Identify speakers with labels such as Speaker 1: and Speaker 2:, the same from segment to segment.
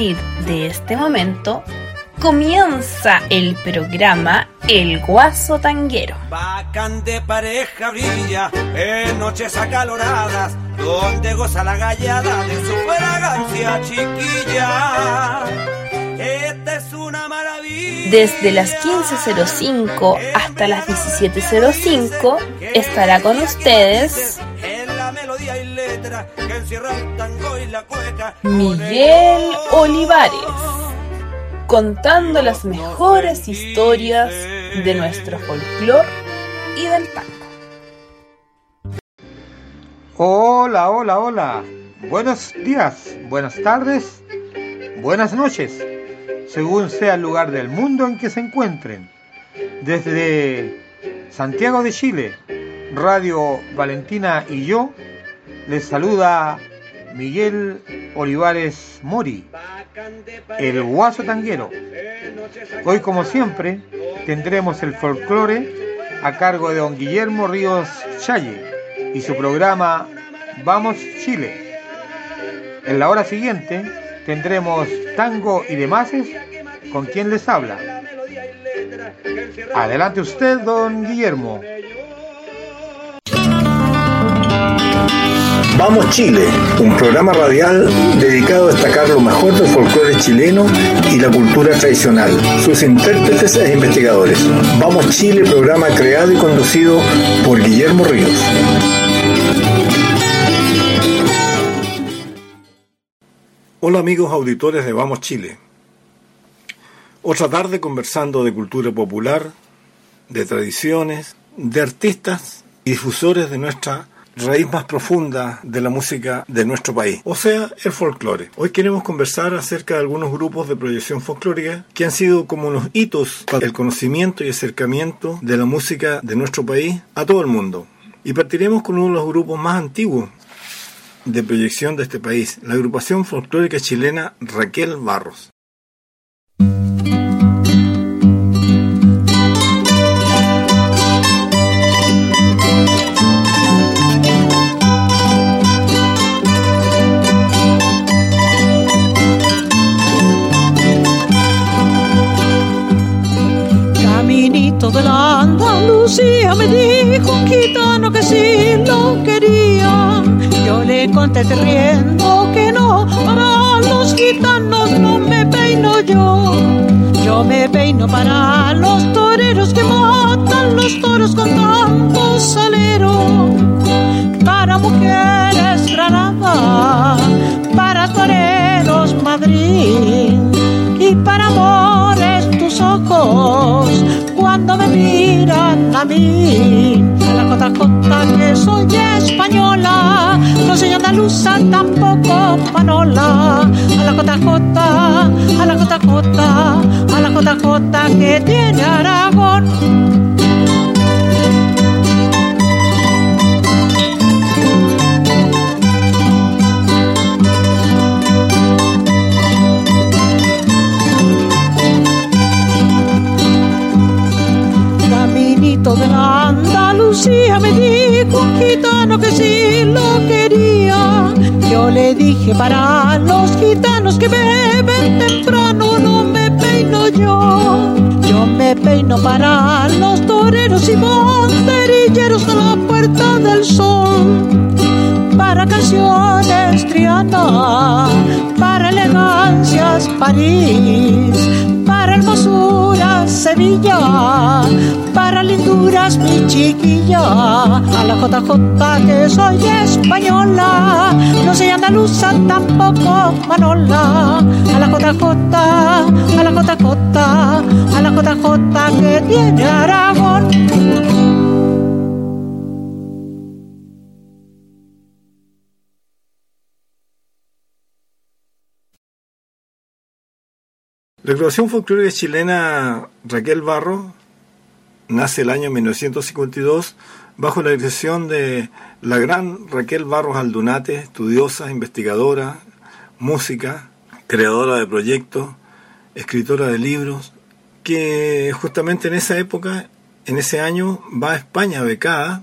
Speaker 1: partir de este momento comienza el programa El Guaso Tanguero.
Speaker 2: Bacán pareja brilla en noches acaloradas, donde goza la gallada de su fragancia chiquilla. Esta es una maravilla.
Speaker 1: Desde las 15.05 hasta las 17.05 estará con ustedes Miguel Olivares, contando las mejores historias de nuestro folclore y del tango.
Speaker 3: Hola, hola, hola. Buenos días, buenas tardes, buenas noches, según sea el lugar del mundo en que se encuentren. Desde Santiago de Chile, Radio Valentina y yo les saluda Miguel Olivares Mori, el guaso tanguero. Hoy, como siempre, tendremos el folclore a cargo de don Guillermo Ríos Challe y su programa Vamos Chile. En la hora siguiente tendremos tango y demás con quien les habla. Adelante usted, don Guillermo.
Speaker 4: Vamos Chile, un programa radial dedicado a destacar lo mejor del folclore chileno y la cultura tradicional, sus intérpretes e investigadores. Vamos Chile, programa creado y conducido por Guillermo Ríos. Hola amigos auditores de Vamos Chile. Otra tarde conversando de cultura popular, de tradiciones, de artistas y difusores de nuestra raíz más profunda de la música de nuestro país, o sea, el folclore. Hoy queremos conversar acerca de algunos grupos de proyección folclórica que han sido como unos hitos para el conocimiento y acercamiento de la música de nuestro país a todo el mundo. Y partiremos con uno de los grupos más antiguos de proyección de este país, la agrupación folclórica chilena Raquel Barros.
Speaker 5: De la Andalucía me dijo un gitano que sí lo quería. Yo le contesté riendo que no, para los gitanos no me peino yo. Yo me peino para los toreros que matan los toros con tanto salero. Para mujeres Granada, para toreros Madrid y para amores tus ojos cuando me miran a mí. A la cota que soy española, no soy andaluza tampoco panola. A la cota cota, a la cota cota, a la cota cota que tiene Aragón. Dije para los gitanos que beben temprano no me peino yo. Yo me peino para los toreros y monterilleros de la Puerta del Sol. Para canciones Triana, para elegancias París, para hermosura Sevilla, para linduras mi chiquilla, a la JJ que soy española, no soy andaluza tampoco manola, a la JJ, a la JJ, a la JJ que tiene Aragón.
Speaker 4: La agrupación folclórica chilena Raquel Barro nace el año 1952 bajo la dirección de la gran Raquel Barros Aldunate, estudiosa, investigadora, música, creadora de proyectos, escritora de libros, que justamente en esa época, en ese año, va a España becada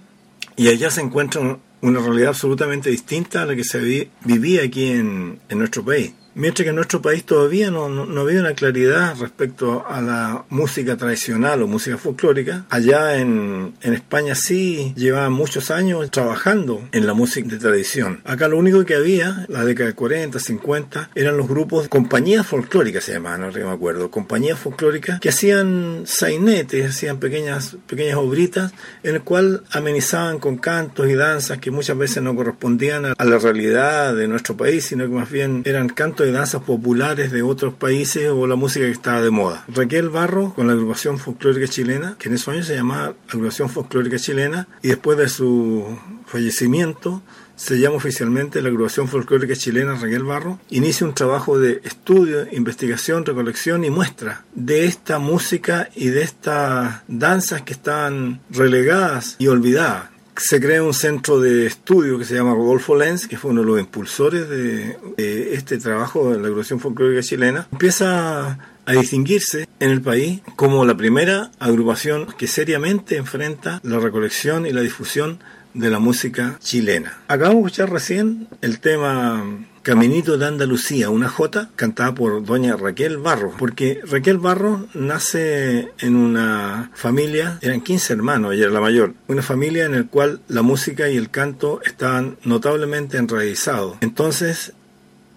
Speaker 4: y allá se encuentra una realidad absolutamente distinta a la que se vivía aquí en, en nuestro país mientras que en nuestro país todavía no, no, no había una claridad respecto a la música tradicional o música folclórica. Allá en, en España sí llevaban muchos años trabajando en la música de tradición. Acá lo único que había, la década de 40, 50, eran los grupos, compañías folclóricas se llamaban, no me acuerdo, compañías folclóricas que hacían sainetes, hacían pequeñas, pequeñas obritas en el cual amenizaban con cantos y danzas que muchas veces no correspondían a la realidad de nuestro país, sino que más bien eran cantos y danzas populares de otros países o la música que estaba de moda. Raquel Barro, con la agrupación folclórica chilena, que en esos años se llamaba agrupación folclórica chilena, y después de su fallecimiento, se llama oficialmente la agrupación folclórica chilena Raquel Barro, inicia un trabajo de estudio, investigación, recolección y muestra de esta música y de estas danzas que están relegadas y olvidadas se crea un centro de estudio que se llama Rodolfo Lenz, que fue uno de los impulsores de, de este trabajo de la agrupación folclórica chilena. Empieza a distinguirse en el país como la primera agrupación que seriamente enfrenta la recolección y la difusión de la música chilena. Acabamos de escuchar recién el tema Caminito de Andalucía, una jota cantada por doña Raquel Barro, porque Raquel Barro nace en una familia, eran 15 hermanos, ella era la mayor, una familia en la cual la música y el canto estaban notablemente enraizados. Entonces,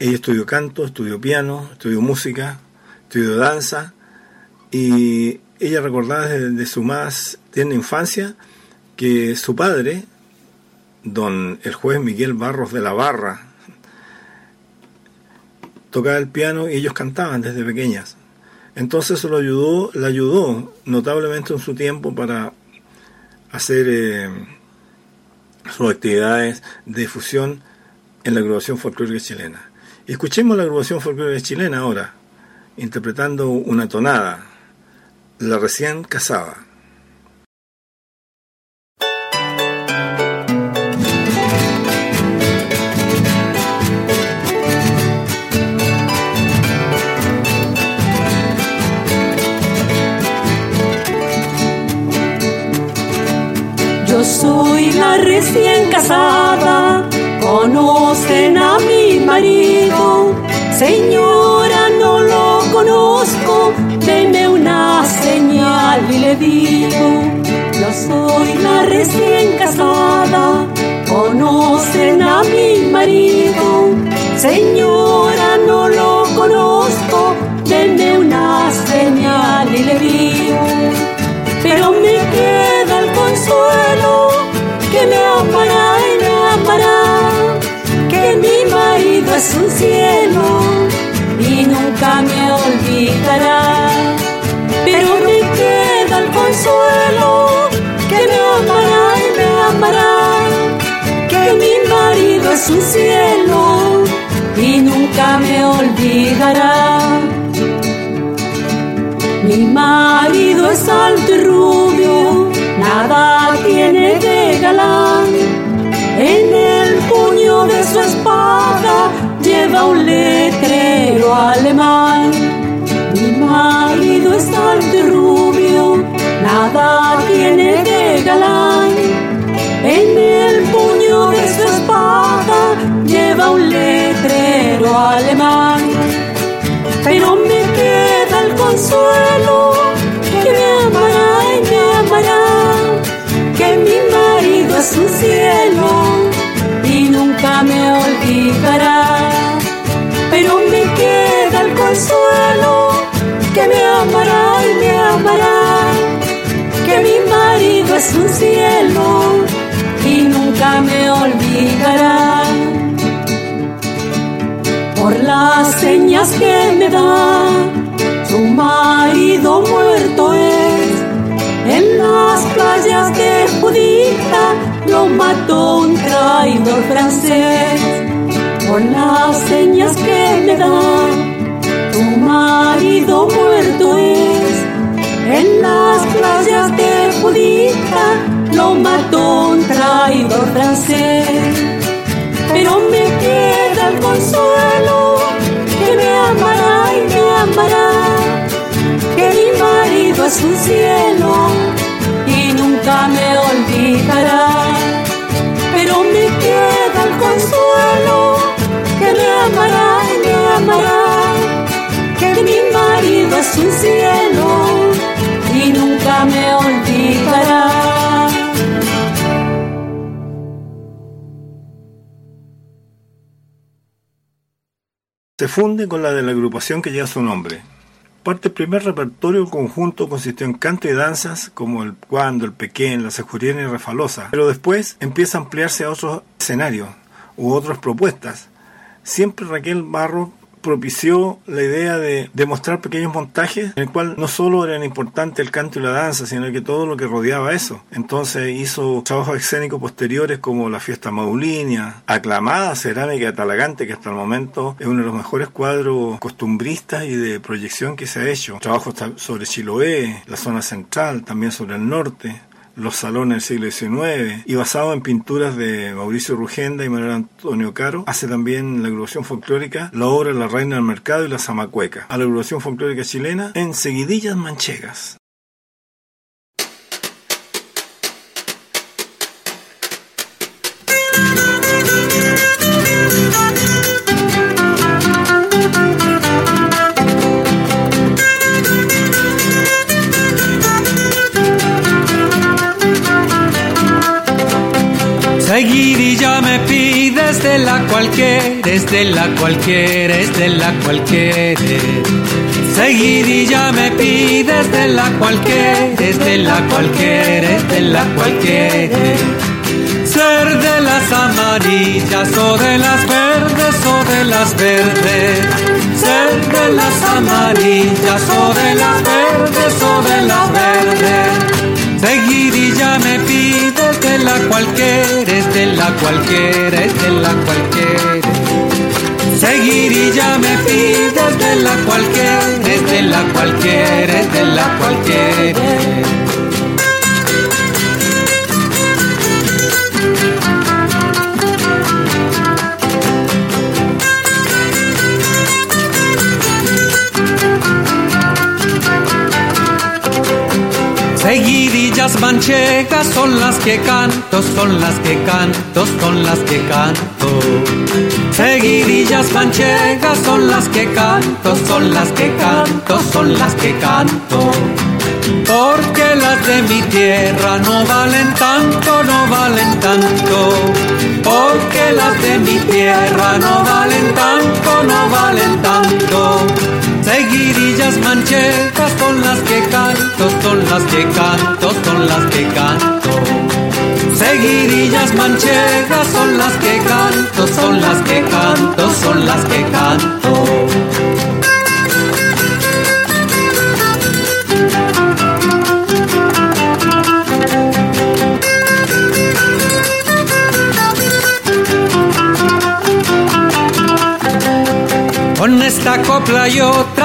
Speaker 4: ella estudió canto, estudió piano, estudió música, estudió danza, y ella recordaba desde su más tierna infancia que su padre, don el juez Miguel Barros de la Barra, tocaba el piano y ellos cantaban desde pequeñas. Entonces lo ayudó, la ayudó notablemente en su tiempo para hacer eh, sus actividades de difusión en la agrupación folclórica chilena. Escuchemos la agrupación folclórica chilena ahora, interpretando una tonada, la recién casada.
Speaker 6: Recién casada, conocen a mi marido. Señora, no lo conozco, deme una señal y le digo. Yo soy la recién casada, conocen a mi marido. Señora, no lo conozco, deme una señal y le digo. Pero me queda el consuelo amará y me amará, que mi marido es un cielo y nunca me olvidará. Pero me queda el consuelo que me amará y me amará, que mi marido es un cielo y nunca me olvidará. Mi marido es alto y rubio, nada tiene de galán. De su espada lleva un letrero alemán. Mi marido es alto y rubio, nada tiene de galán. En el puño de su espada lleva un letrero alemán pero me queda el consuelo que me amará y me amará, que mi marido es un cielo que mi marido es un cielo y nunca me olvidará por las señas que me da. Su marido muerto es. En las playas de Judita lo mató un traidor francés. Por las señas que me da. Su marido muerto es. En las playas de Judita lo mató un traidor francés. Pero me queda el consuelo que me amará y me amará, que mi marido es un cielo y nunca me olvidará. Pero me queda el consuelo que me amará y me amará,
Speaker 5: es un cielo
Speaker 4: Se funde con la de la agrupación que lleva su nombre. Parte el primer repertorio conjunto consistió en canto y danzas como el cuando, el pequeño, la sejuriana y refalosa, pero después empieza a ampliarse a otros escenarios u otras propuestas. Siempre Raquel Barro propició la idea de, demostrar pequeños montajes en el cual no solo eran importantes el canto y la danza, sino que todo lo que rodeaba eso. Entonces hizo trabajos escénicos posteriores como la fiesta maulinia, aclamada cerámica talagante, que hasta el momento es uno de los mejores cuadros costumbristas y de proyección que se ha hecho. Trabajos sobre Chiloé, la zona central, también sobre el norte los salones del siglo XIX y basado en pinturas de Mauricio Rugenda y Manuel Antonio Caro, hace también la agrupación folclórica la obra La Reina del Mercado y La Zamacueca, a la agrupación folclórica chilena en Seguidillas Manchegas.
Speaker 7: Pides de la cualquiera, es de la cualquiera, es la cualquiera. Seguidilla me pides de la cualquiera, es de la cualquiera, es de la cualquiera. Ser de las amarillas o de las verdes o de las verdes. Ser de las amarillas o de las verdes o de las verdes. Seguidilla me pides de la cualquiera, es de la cualquiera, es de la cualquiera. Seguidilla me pides de la cualquiera, es de la cualquiera, es de la cualquiera. Seguidillas manchegas son las que canto, son las que canto, son las que canto. Seguidillas manchegas son las que canto, son las que canto, son las que canto. Porque las de mi tierra no valen tanto, no valen tanto. Porque las de mi tierra no valen tanto, no valen tanto. Seguidillas manchegas son las que canto, son las que canto, son las que canto. Seguidillas manchegas son las que canto, son las que canto, son las que canto. Con esta copla y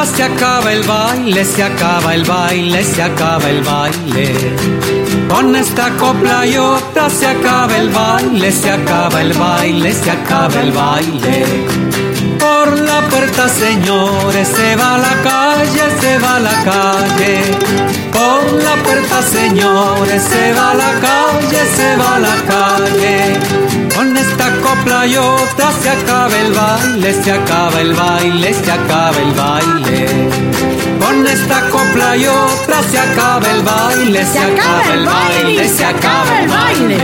Speaker 7: se acaba el baile, se acaba el baile, se acaba el baile. Con esta copla y otra se acaba el baile, se acaba el baile, se acaba el baile. Por la puerta, señores, se va la calle, se va la calle. Por la puerta, señores, se va la calle, se va la calle. Copla y otra se acaba el baile, se acaba el baile, se acaba el baile. Con esta copla y otra se acaba el baile, se, acaba el baile, se acaba el baile.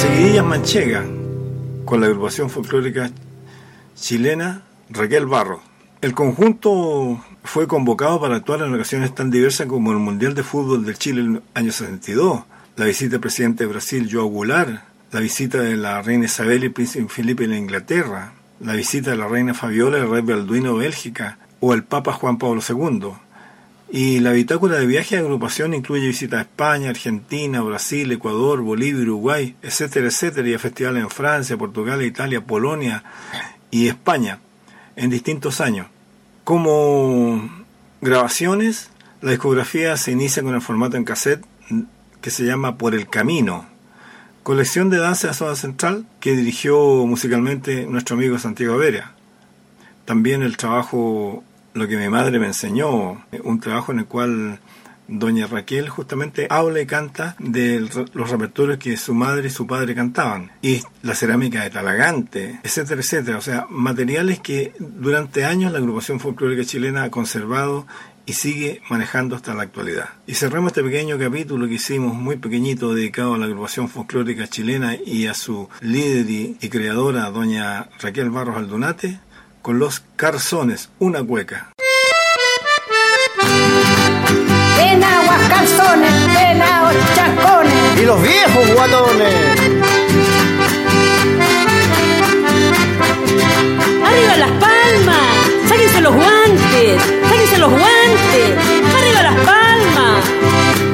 Speaker 4: Seguidillas Manchega, con la agrupación folclórica chilena Raquel Barro. El conjunto fue convocado para actuar en ocasiones tan diversas como el Mundial de Fútbol del Chile en el año 62, la visita del presidente de Brasil, Joao Goulart, la visita de la reina Isabel y el príncipe Felipe en Inglaterra, la visita de la reina Fabiola y el rey Balduino de Bélgica, o el Papa Juan Pablo II. Y la bitácora de viaje de agrupación incluye visitas a España, Argentina, Brasil, Ecuador, Bolivia, Uruguay, etcétera, etcétera, y a festivales en Francia, Portugal, Italia, Polonia y España en distintos años. Como grabaciones, la discografía se inicia con el formato en cassette que se llama Por el Camino, colección de danza de zona central que dirigió musicalmente nuestro amigo Santiago Averia. También el trabajo Lo que mi madre me enseñó, un trabajo en el cual Doña Raquel justamente habla y canta de los repertorios que su madre y su padre cantaban. Y la cerámica de Talagante, etcétera, etcétera. O sea, materiales que durante años la agrupación folclórica chilena ha conservado y sigue manejando hasta la actualidad. Y cerramos este pequeño capítulo que hicimos muy pequeñito dedicado a la agrupación folclórica chilena y a su líder y, creadora, doña Raquel Barros Aldunate, con los Carzones, una cueca.
Speaker 8: En aguas calzones, en chacones
Speaker 9: y los viejos guatones.
Speaker 6: Arriba las palmas, sáquense los guantes, los guantes, arriba las palmas.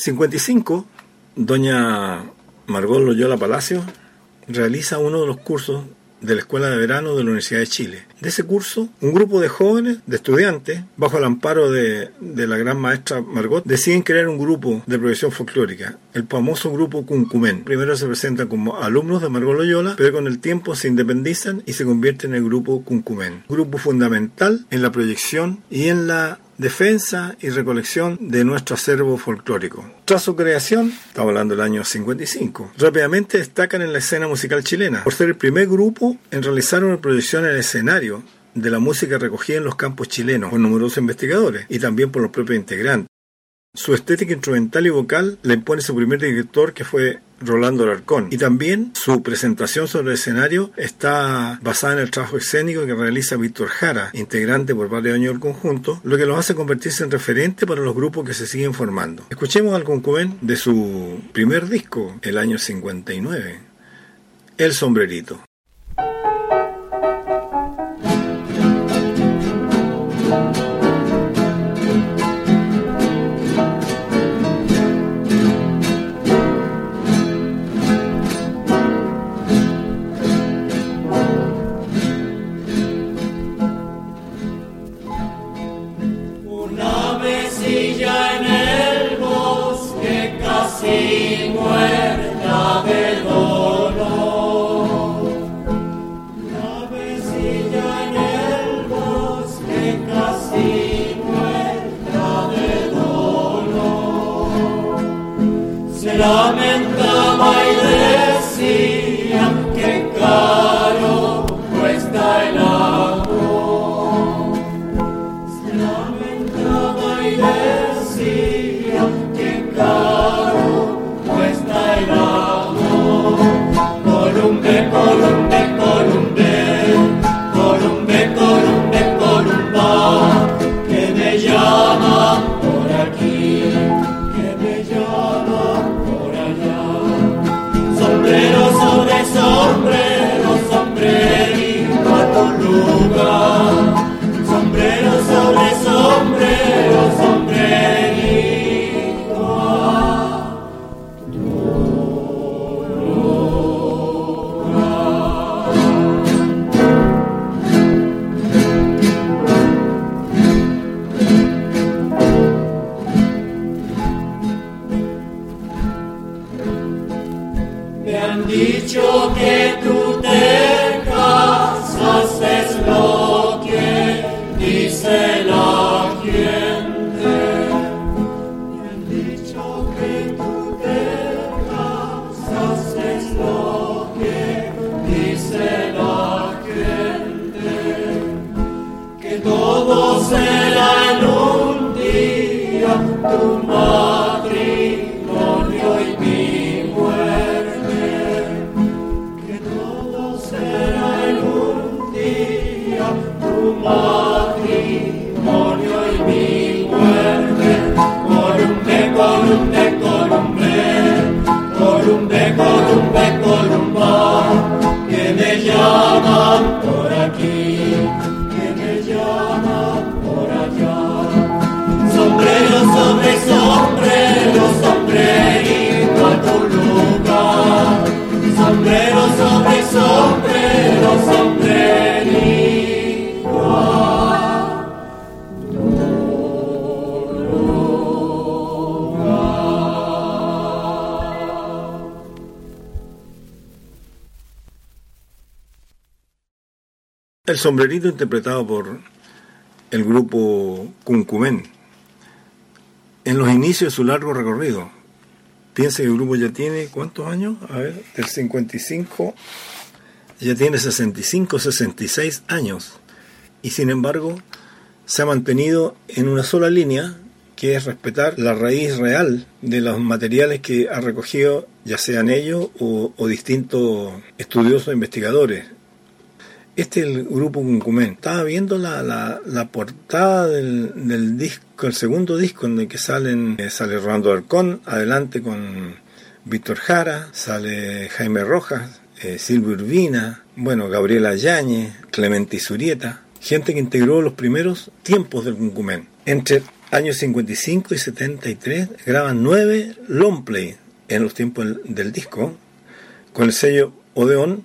Speaker 4: 55, doña Margot Loyola Palacio realiza uno de los cursos de la Escuela de Verano de la Universidad de Chile. De ese curso, un grupo de jóvenes, de estudiantes, bajo el amparo de, de, la gran maestra Margot, deciden crear un grupo de profesión folclórica, el famoso grupo Cuncumen. Primero se presentan como alumnos de Margot Loyola, pero con el tiempo se independizan y se convierten en el grupo Cuncumen. Grupo fundamental en la proyección y en la defensa y recolección de nuestro acervo folclórico. Tras su creación, estamos hablando del año 55, rápidamente destacan en la escena musical chilena por ser el primer grupo en realizar una proyección en el escenario de la música recogida en los campos chilenos por numerosos investigadores y también por los propios integrantes. Su estética instrumental y vocal la impone su primer director que fue Rolando Alarcón. Y también su presentación sobre el escenario está basada en el trabajo escénico que realiza Víctor Jara, integrante por varios años del conjunto, lo que los hace convertirse en referente para los grupos que se siguen formando. Escuchemos al concubén de su primer disco, el año 59, El Sombrerito.
Speaker 10: Sombrerito
Speaker 4: interpretado por el grupo Cuncumén. En los inicios de su largo recorrido. Piensa que el grupo ya tiene, ¿cuántos años? A ver, del 55, ya tiene 65, 66 años. Y sin embargo, se ha mantenido en una sola línea, que es respetar la raíz real de los materiales que ha recogido, ya sean ellos o, o distintos estudiosos e investigadores. Este es el grupo Cuncumén. Estaba viendo la, la, portada del, del disco, el segundo disco en el que salen, eh, sale Rolando Arcón, adelante con Víctor Jara, sale Jaime Rojas, eh, Silvio Urbina, bueno, Gabriela Yáñez, Clemente Surieta, gente que integró los primeros tiempos del Cuncumén. Entre años 55 y 73 graban nueve long play en los tiempos del disco, con el sello Odeón,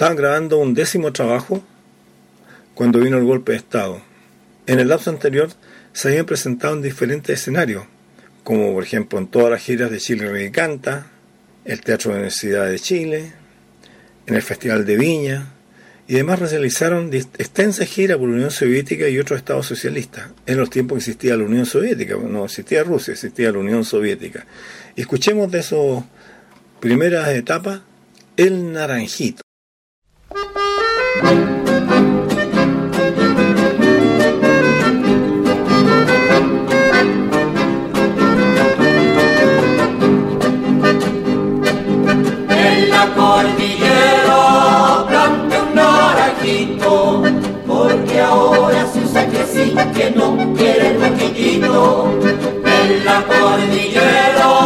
Speaker 4: Estaban grabando un décimo trabajo cuando vino el golpe de Estado. En el lapso anterior se habían presentado en diferentes escenarios, como por ejemplo en todas las giras de Chile Reggae Canta, el Teatro de la Universidad de Chile, en el Festival de Viña, y además realizaron extensas giras por la Unión Soviética y otros estados socialistas, en los tiempos que existía la Unión Soviética, no existía Rusia, existía la Unión Soviética. Escuchemos de esas primeras etapas El Naranjito.
Speaker 10: Que no quiere el boquillito. En la cordillera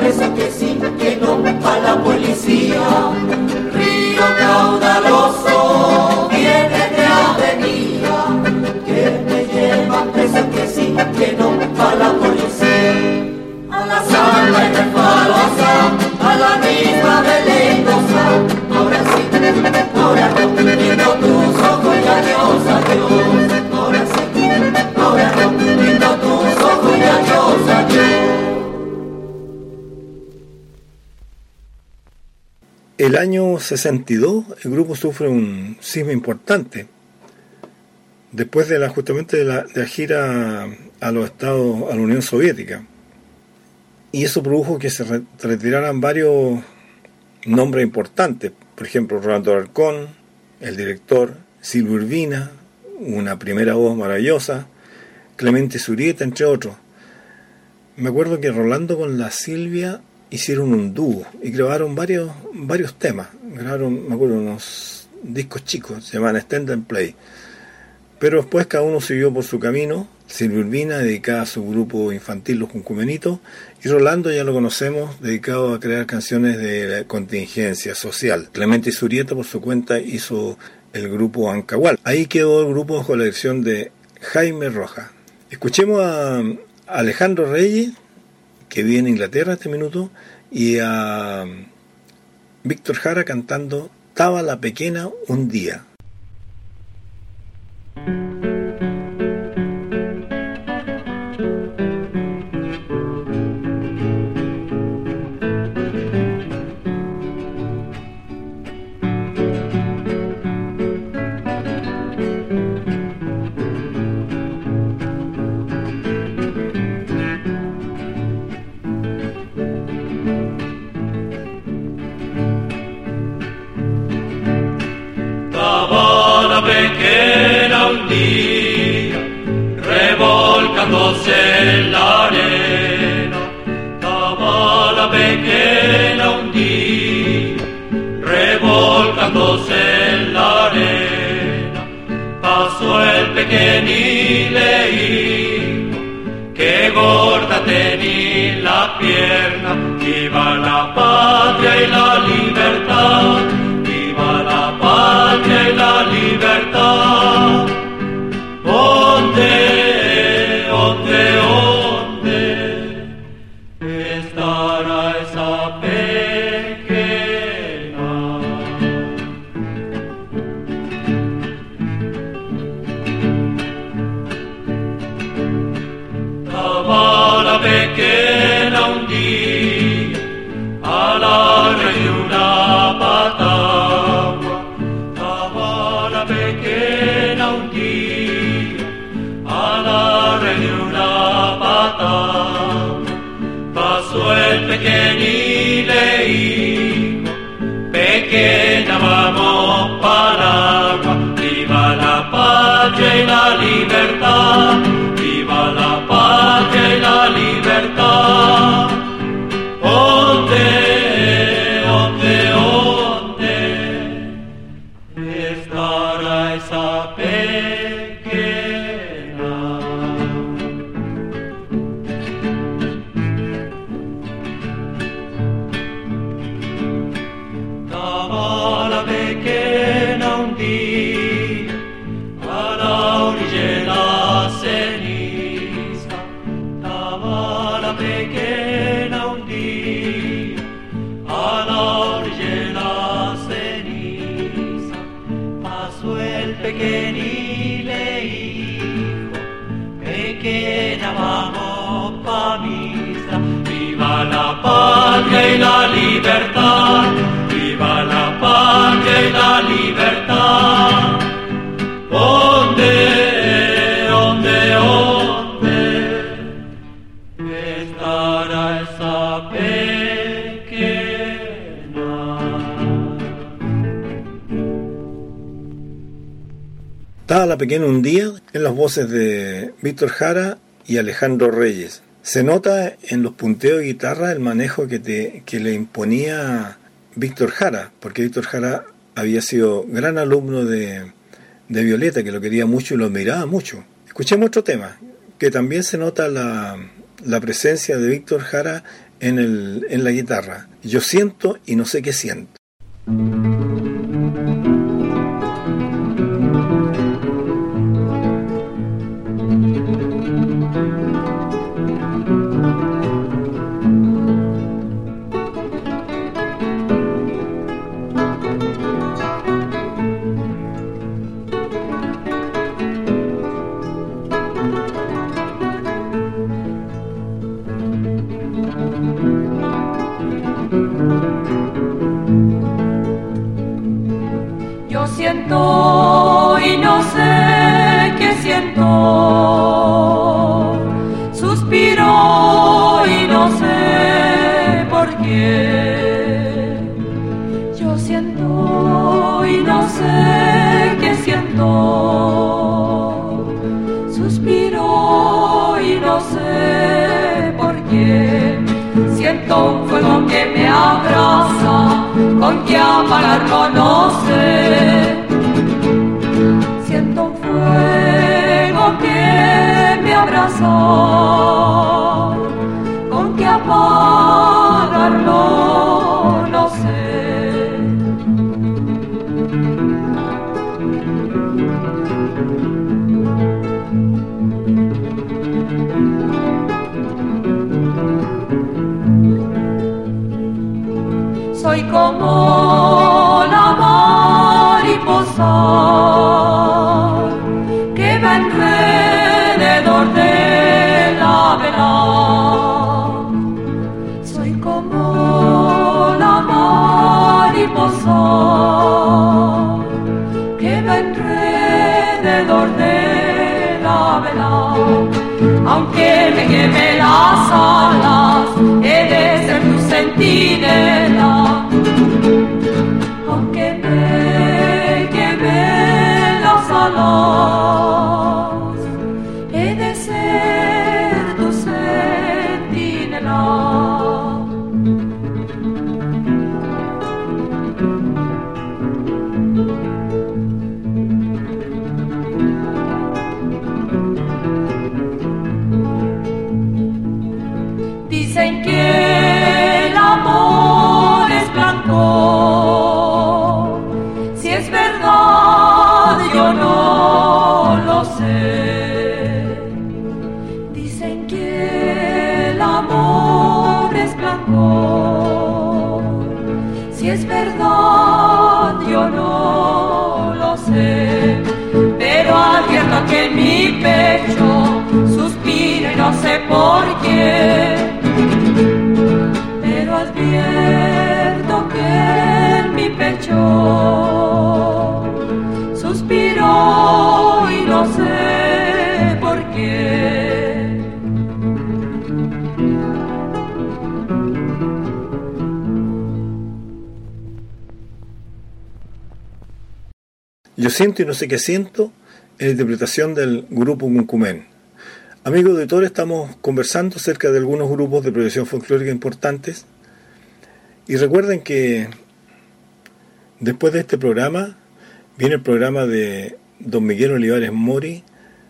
Speaker 10: preso que sí, que no, a la policía. Río caudaloso, se fue a a la misma Belindosa. Ahora sí, ahora no, viendo tus ojos ya Dios, adiós. Ahora sí, ahora no, viendo tus ojos ya Dios, adiós.
Speaker 4: El año 62 el grupo sufre un sismo importante. Después de la, justamente de la, de la gira a los estados, a la Unión Soviética y eso produjo que se re- retiraran varios nombres importantes. Por ejemplo, Rolando Arcón, el director, Silvio Urbina, una primera voz maravillosa, Clemente Surieta, entre otros. Me acuerdo que Rolando con la Silvia hicieron un dúo y grabaron varios, varios temas. Grabaron, me acuerdo, unos discos chicos, se llaman Stand and Play. Pero después cada uno siguió por su camino. Silvia Urbina, dedicada a su grupo infantil Los Cuncumenitos, y Rolando ya lo conocemos, dedicado a crear canciones de contingencia social. Clemente Surieta, por su cuenta, hizo el grupo Ancahual. Ahí quedó el grupo bajo la dirección de Jaime Roja. Escuchemos a Alejandro Reyes, que vive en Inglaterra este minuto, y a Víctor Jara cantando Taba la pequeña un día.
Speaker 11: En la arena. Pasó el pequeñín y le dijo, que gorda tenía la pierna, viva la patria y la libertad. Pequeña un día
Speaker 4: en las voces de Víctor Jara y Alejandro Reyes. Se nota en los punteos de guitarra el manejo que, le imponía Víctor Jara, porque Víctor Jara había sido gran alumno de, Violeta, que lo quería mucho y lo admiraba mucho. Escuchemos otro tema, que también se nota la, presencia de Víctor Jara en, en la guitarra. Yo siento y no sé qué siento.
Speaker 12: Yo siento y no sé qué siento en
Speaker 4: la interpretación del grupo Cuncumén. Amigos auditores, estamos conversando acerca de algunos grupos de proyección folclórica importantes y recuerden que después de este programa viene el programa de don Miguel Olivares Mori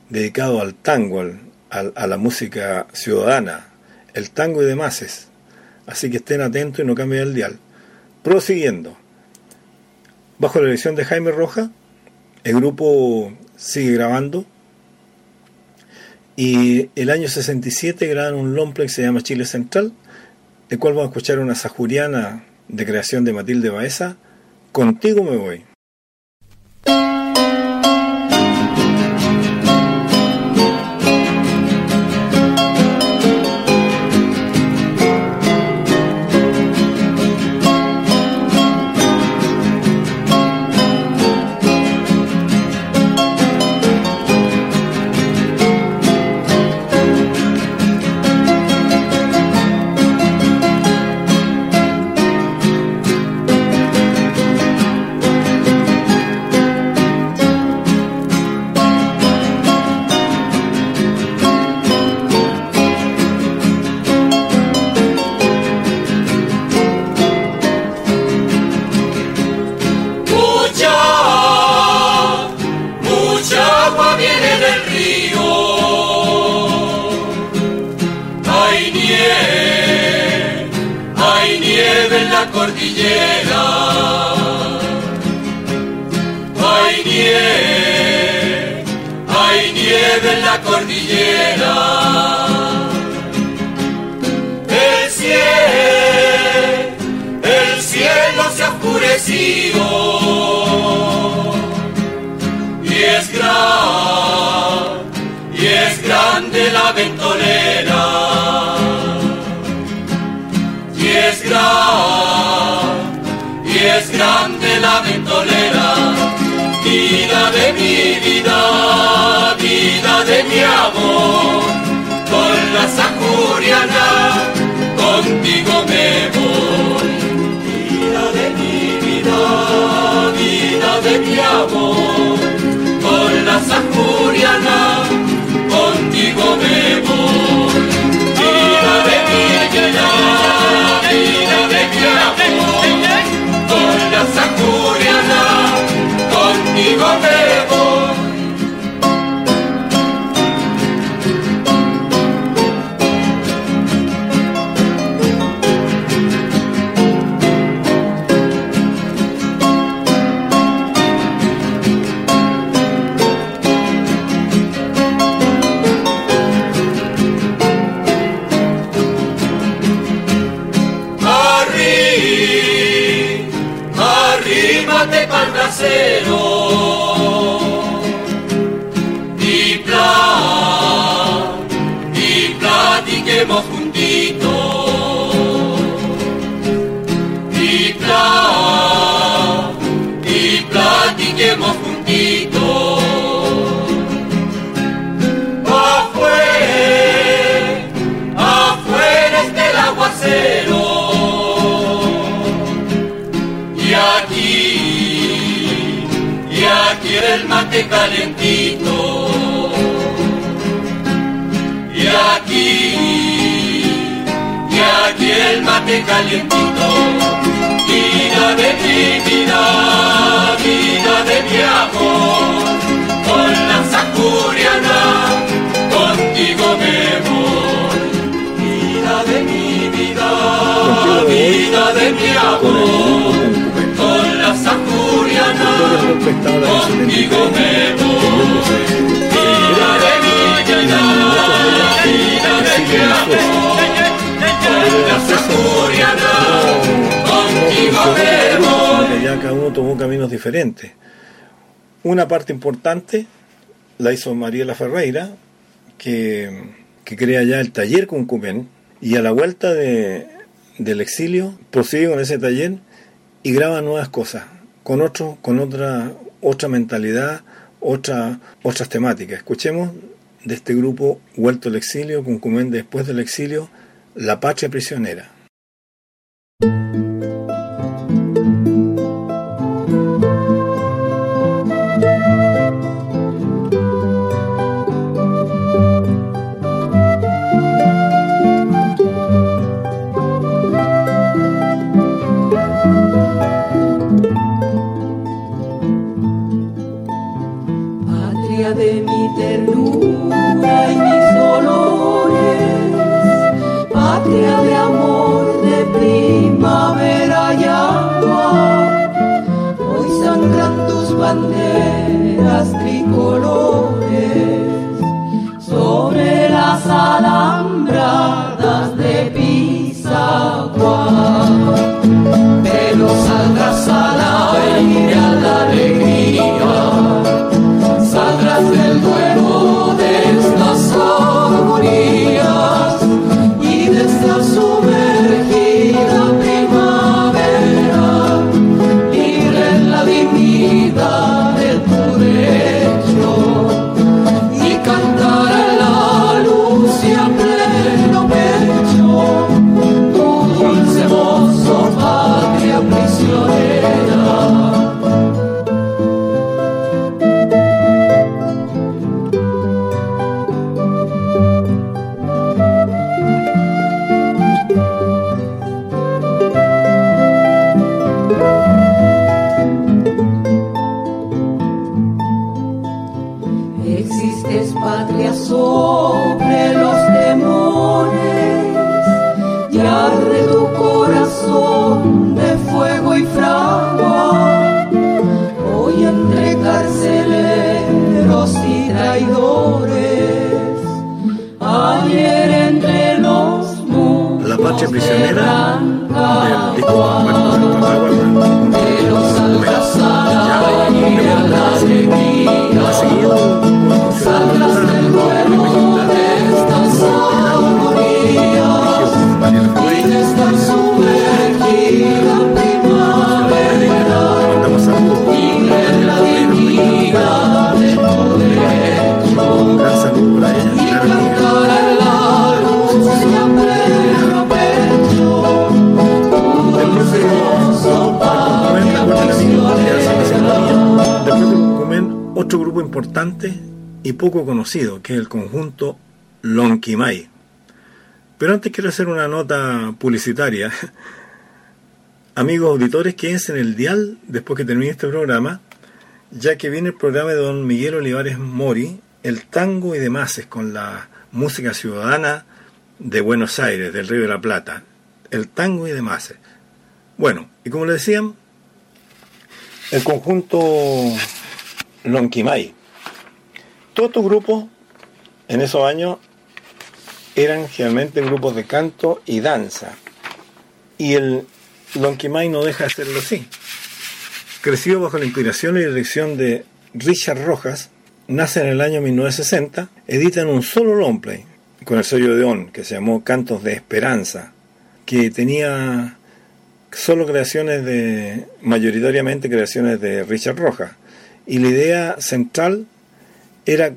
Speaker 4: dedicado al tango, al- a la música ciudadana, el tango y demás. Así que estén atentos y no cambien el dial. Prosiguiendo, bajo la dirección de Jaime Roja, el grupo sigue grabando y el año 67 graban un long play que se llama Chile Central, el cual vamos a escuchar una sajuriana de creación de Matilde Baeza, Contigo me voy. cada uno tomó caminos diferentes. Una parte importante la hizo Mariela Ferreira, que, que crea ya el taller con y a la vuelta de, del exilio prosigue con ese taller y graba nuevas cosas, con, otro, con otra, otra mentalidad, otra, otras temáticas. Escuchemos de este grupo Vuelto al Exilio, Cumén después del exilio, La Patria Prisionera. Love. Importante y poco conocido, que es el conjunto Lonquimay. Pero antes quiero hacer una nota publicitaria. Amigos auditores, quédense en el dial después que termine este programa, ya que viene el programa de don Miguel Olivares Mori, el tango y demás, con la música ciudadana de Buenos Aires, del Río de la Plata. El tango y demás. Bueno, y como le decían, el conjunto Lonquimay. Todos estos grupos en esos años eran generalmente grupos de canto y danza. Y el Lonquimay no deja de serlo así. Creció bajo la inspiración y dirección de Richard Rojas, nace en el año 1960, editan un solo longplay con el sello de On, que se llamó Cantos de Esperanza, que tenía solo creaciones de, mayoritariamente creaciones de Richard Rojas. Y la idea central era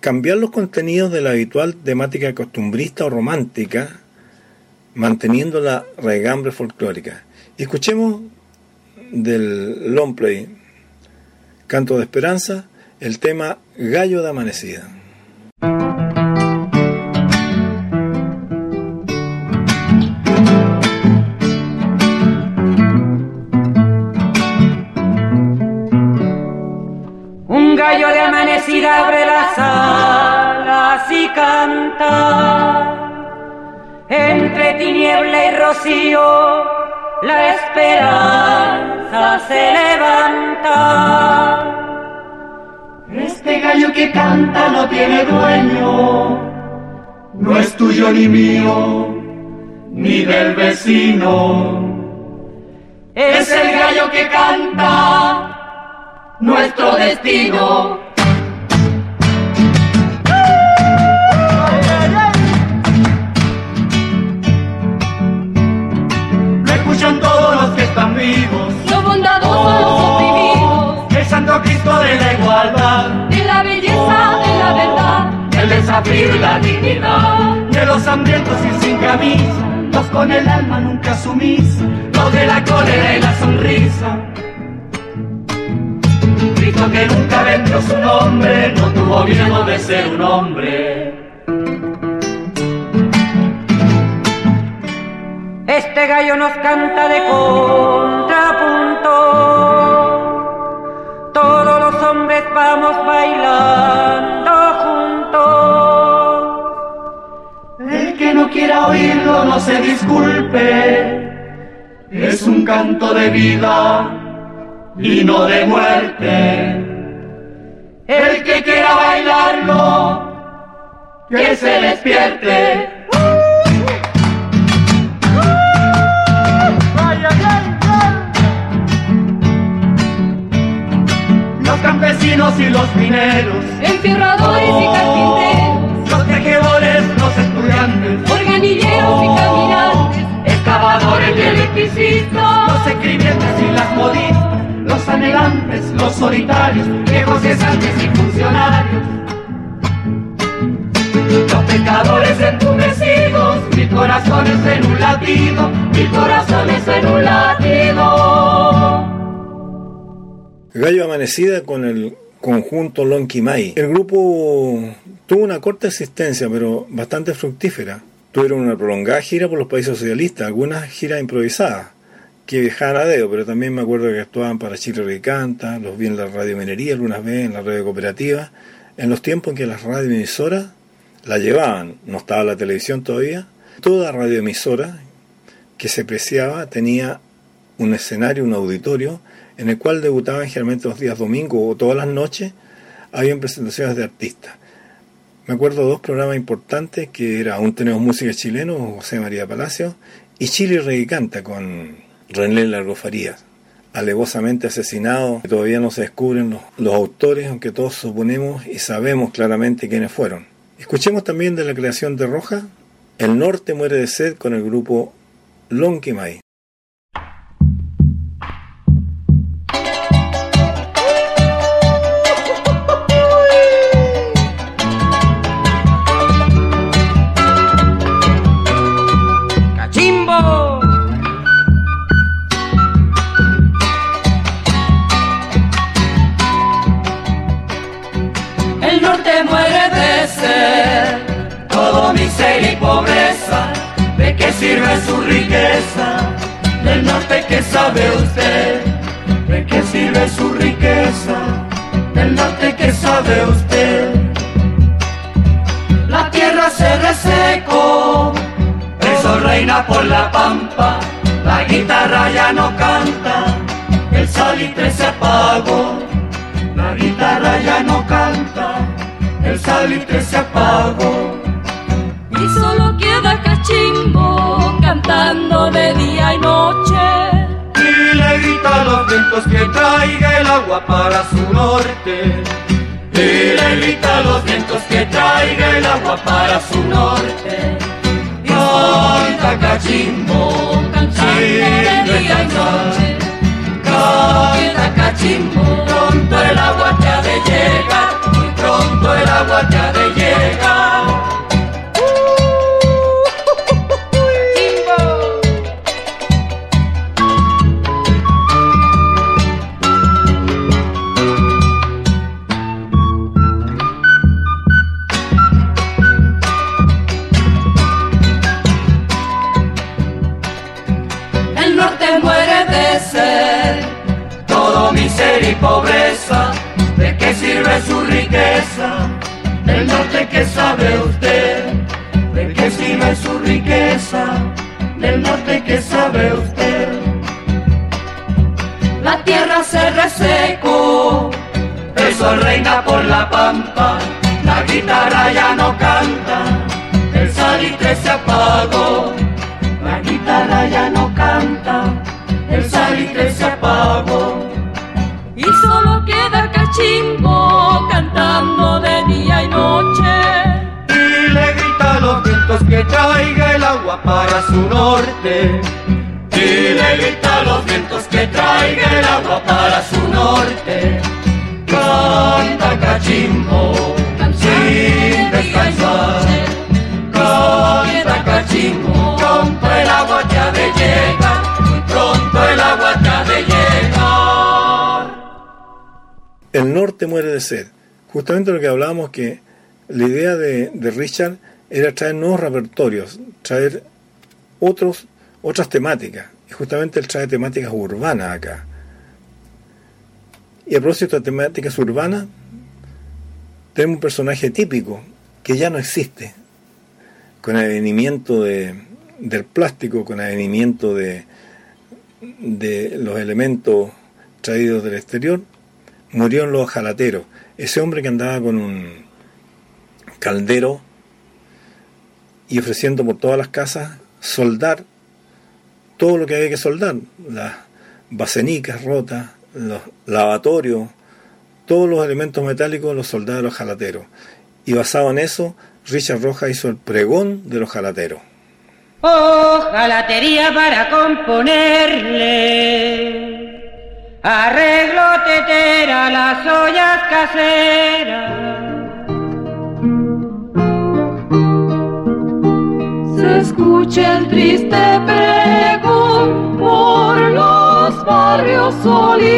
Speaker 4: cambiar los contenidos de la habitual temática costumbrista o romántica, manteniendo la regambre folclórica. Escuchemos del longplay Canto de Esperanza el tema Gallo de Amanecida.
Speaker 12: Un gallo de amanecida abre las alas y canta. Entre tiniebla y rocío, la esperanza se levanta.
Speaker 10: Este gallo que canta no tiene dueño, no es tuyo ni mío, ni del vecino. Es el gallo que canta nuestro destino. Lo escuchan todos los que están vivos,
Speaker 12: Lo bondadoso, los oprimidos,
Speaker 10: el Santo Cristo de la igualdad,
Speaker 12: de la belleza, de la verdad.
Speaker 10: el desafío y la dignidad, de los hambrientos y sin camisa, los con el alma nunca sumisa, los de la cólera y la sonrisa. Que nunca vendió su nombre, no tuvo miedo de ser un hombre.
Speaker 12: Este gallo nos canta de contrapunto. Todos los hombres vamos bailando juntos.
Speaker 10: El que no quiera oírlo no se disculpe, es un canto de vida y no de muerte. El que quiera bailarlo, que se despierte. Los campesinos y los mineros,
Speaker 12: Enfierradores y carpinteros,
Speaker 10: los tejedores, los estudiantes,
Speaker 12: organilleros y caminantes,
Speaker 10: excavadores. Y electricistas, los escribientes y las modistas, los anhelantes, los solitarios, viejos cesantes y funcionarios. Los pecadores entumecidos, mil corazones en un latido, mil corazones en un latido.
Speaker 4: Gallo Amanecida con el conjunto Lonquimay. El grupo tuvo una corta existencia, pero bastante fructífera. Tuvieron una prolongada gira por los países socialistas, algunas giras improvisadas, que viajaban a dedo, pero también me acuerdo que actuaban para Chile Recanta, los vi en la radio minería algunas veces, en la radio cooperativa, en los tiempos en que las radioemisoras la llevaban, no estaba la televisión todavía. Toda radioemisora que se preciaba tenía un escenario, un auditorio, en el cual debutaban generalmente los días domingos o todas las noches, habían presentaciones de artistas. Me acuerdo dos programas importantes que era Aún tenemos música chileno, José María Palacio, y Chile Reggae Canta con René Largo Farías, alevosamente asesinado, todavía no se descubren los, los autores, aunque todos suponemos y sabemos claramente quiénes fueron. Escuchemos también de la creación de Roja, El Norte muere de sed con el grupo Lonquimay.
Speaker 6: ¿De
Speaker 10: qué sirve su riqueza? Del norte que sabe usted. ¿De qué sirve su riqueza? Del norte que sabe usted. La tierra se resecó, el sol reina por la pampa, la guitarra ya no canta, el salitre se apagó, la guitarra ya no canta, el salitre se apagó.
Speaker 6: y solo cachimbo cantando de día y noche.
Speaker 10: Y le grita a los vientos que traiga el agua para su norte. Y le grita a los vientos que traiga el agua para su norte. Canta cachimbo,
Speaker 6: Cantando de día y noche.
Speaker 10: Canta cachimbo, pronto el agua te ha de llegar, muy pronto el agua te ha de pobreza, ¿de qué sirve su riqueza? Del norte que sabe usted, ¿de qué sirve su riqueza? Del norte que sabe usted.
Speaker 6: la tierra se resecó.
Speaker 10: El sol reina por la pampa, la guitarra ya no canta, el salitre se apagó, la guitarra ya no canta, el salitre se apagó.
Speaker 6: Solo queda cachimbo cantando de día y noche.
Speaker 10: Y le grita a los vientos que traiga el agua para su norte. Y le grita a los vientos que traiga el agua para su norte. Canta cachimbo, sin descansar. Canta cachimbo, pronto el agua te ha de El
Speaker 4: norte muere de sed. Justamente lo que hablábamos que la idea de, Richard era traer nuevos repertorios, traer otros, otras temáticas. Y justamente él trae temáticas urbanas acá. Y a propósito de temáticas urbanas, tenemos un personaje típico que ya no existe. Con advenimiento de, del plástico, con el advenimiento de, de los elementos traídos del exterior, murió en los jalateros. Ese hombre que andaba con un caldero y ofreciendo por todas las casas soldar todo lo que había que soldar, las bacenicas rotas, los lavatorios, todos los elementos metálicos los soldaba los jalateros. Y basado en eso, Richard Rojas hizo el pregón de los jalateros.
Speaker 13: Oh, jalatería para componerle. Arreglo tetera las ollas caseras.
Speaker 6: Se escucha el triste pregón por los barrios solitarios,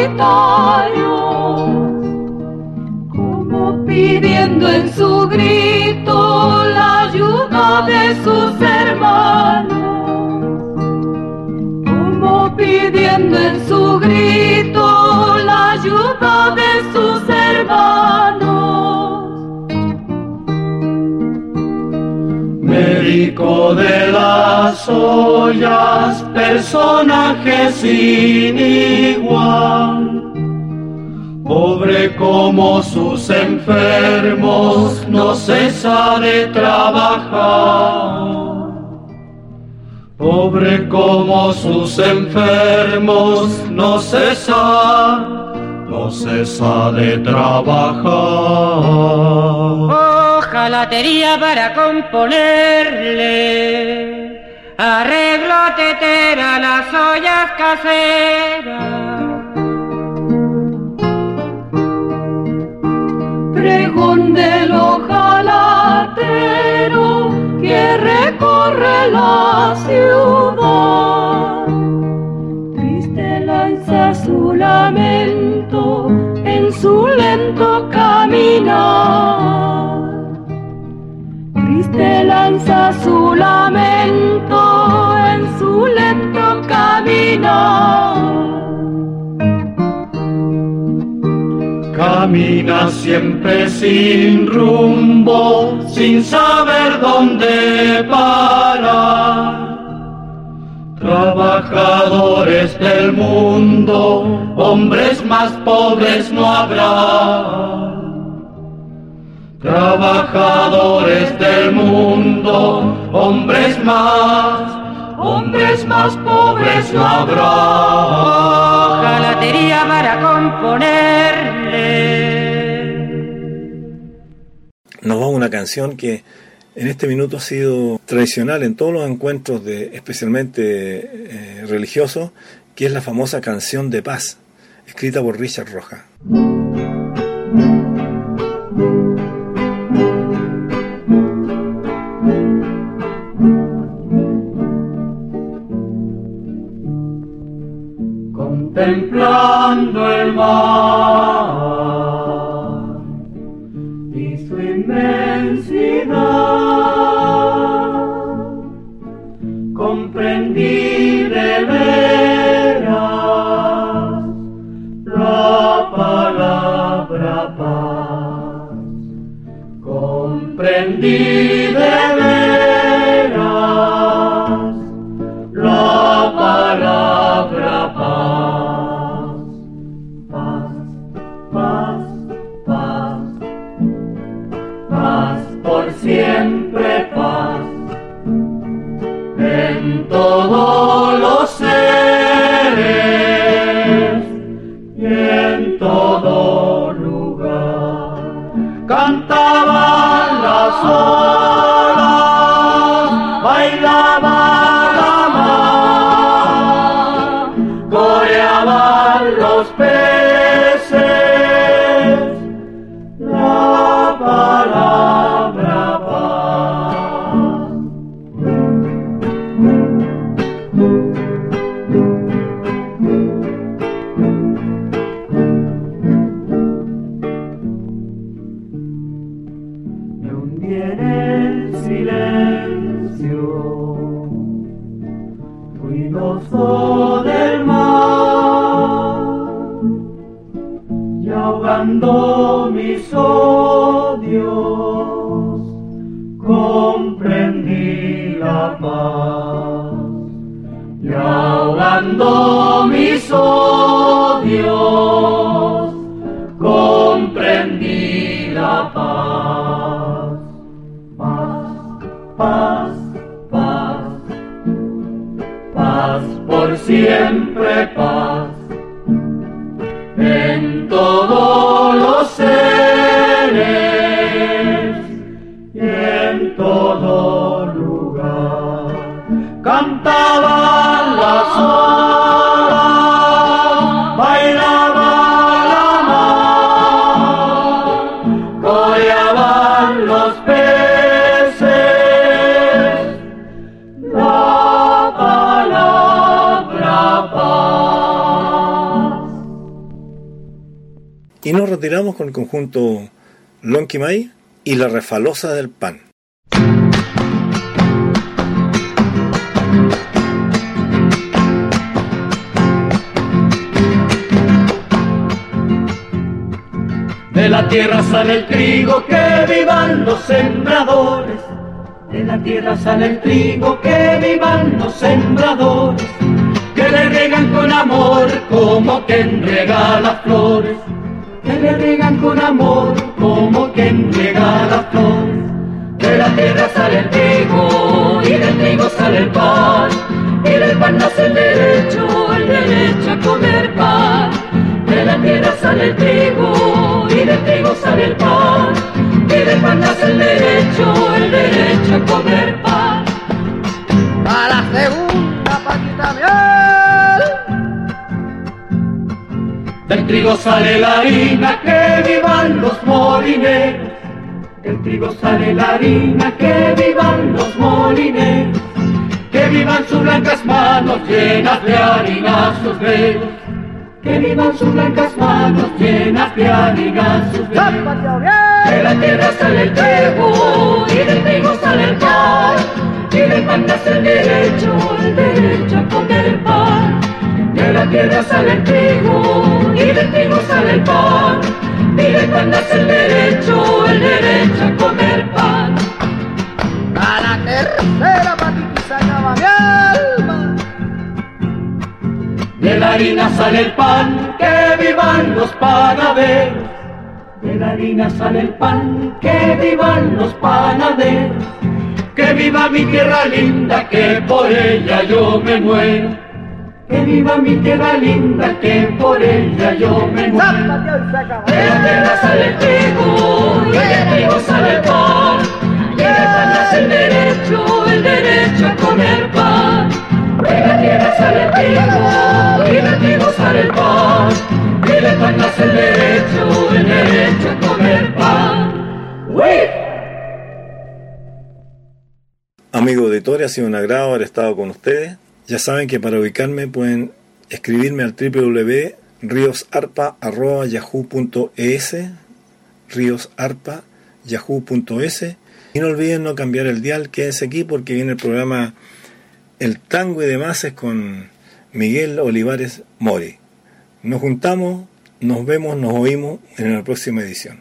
Speaker 6: como pidiendo en su grito la ayuda de sus hermanos, pidiendo en su grito la ayuda de sus hermanos.
Speaker 10: Médico de las ollas, personaje sin igual. Pobre como sus enfermos, no cesa de trabajar. Pobre como sus enfermos, no cesa, no cesa de trabajar.
Speaker 13: Oh, jalatería para componerle. Arreglo tetera las ollas caseras.
Speaker 6: pregón del ojalatero recorre la ciudad. Triste lanza su lamento en su lento caminar. Triste lanza su lamento en su lento caminar.
Speaker 11: Camina siempre sin rumbo, sin saber dónde parar. Trabajadores del mundo, hombres más pobres no habrá. Trabajadores del mundo, hombres más, hombres más pobres no habrá.
Speaker 13: Jalatería para componerle.
Speaker 4: Nos va una canción que en este minuto ha sido tradicional en todos los encuentros de especialmente eh, religiosos, que es la famosa canción de paz, escrita por Richard Roja.
Speaker 11: contemplando el mar Comprendí de la
Speaker 4: refalosa del pan.
Speaker 11: De la tierra sale el trigo, que vivan los sembradores. De la tierra sale el trigo, que vivan los sembradores. Que le riegan con amor como quien regala flores. Trigo sale la harina, que vivan los molineros. Del trigo sale la harina, que vivan los molineros. Que vivan sus blancas manos llenas de harina sus dedos. Que vivan sus blancas manos llenas de harina sus dedos. De la tierra sale el trigo y del trigo sale el pan.
Speaker 10: pan nace el derecho, el derecho a comer pan. De la tierra sale el trigo del trigo sale el pan. Del pan nace el derecho, el derecho a comer pan.
Speaker 9: A la tercera patita sacaba mi alma.
Speaker 10: De la harina sale el pan, que vivan los panaderos. De la harina sale el pan, que vivan los panaderos. Que viva mi tierra linda, que por ella yo me muero. Viva mi tierra linda, que por ella yo me muero. De la tierra sale el trigo, y del trigo sale el pan. Y del pan nace el derecho, el derecho a comer pan. De la tierra sale el trigo, y del trigo sale el pan. Y del pan nace el derecho, el derecho a comer pan. ¡Uy!
Speaker 4: Amigo auditores, ha sido un agrado haber estado con ustedes. Ya saben que para ubicarme pueden escribirme al www.riosarpa.yahoo.es riosarpa.yahoo.es y no olviden no cambiar el dial, quédense aquí porque viene el programa El Tango y demás es con Miguel Olivares Mori. Nos juntamos, nos vemos, nos oímos en la próxima edición.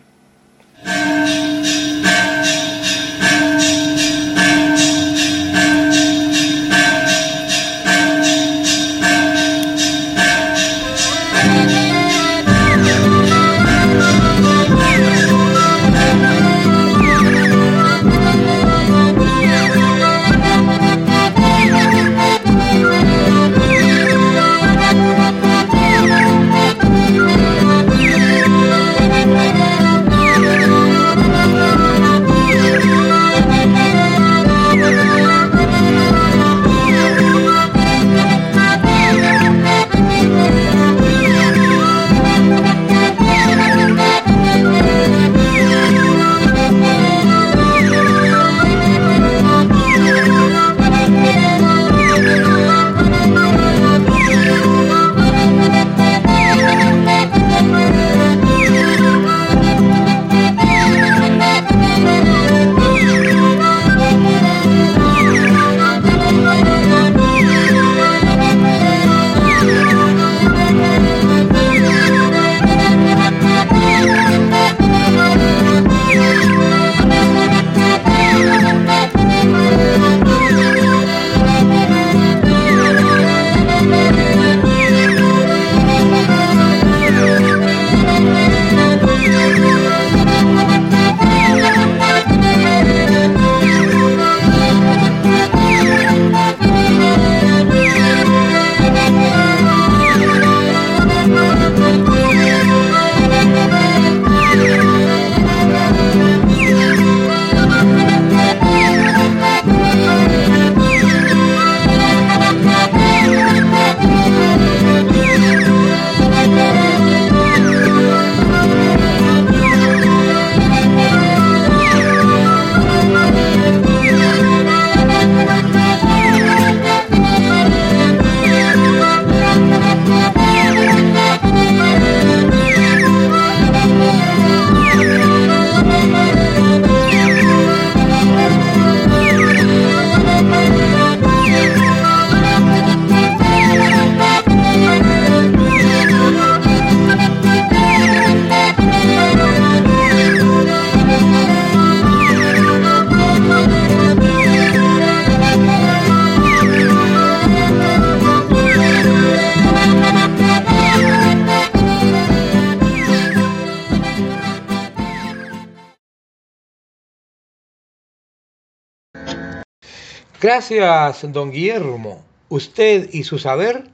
Speaker 3: Gracias, don Guillermo. Usted y su saber,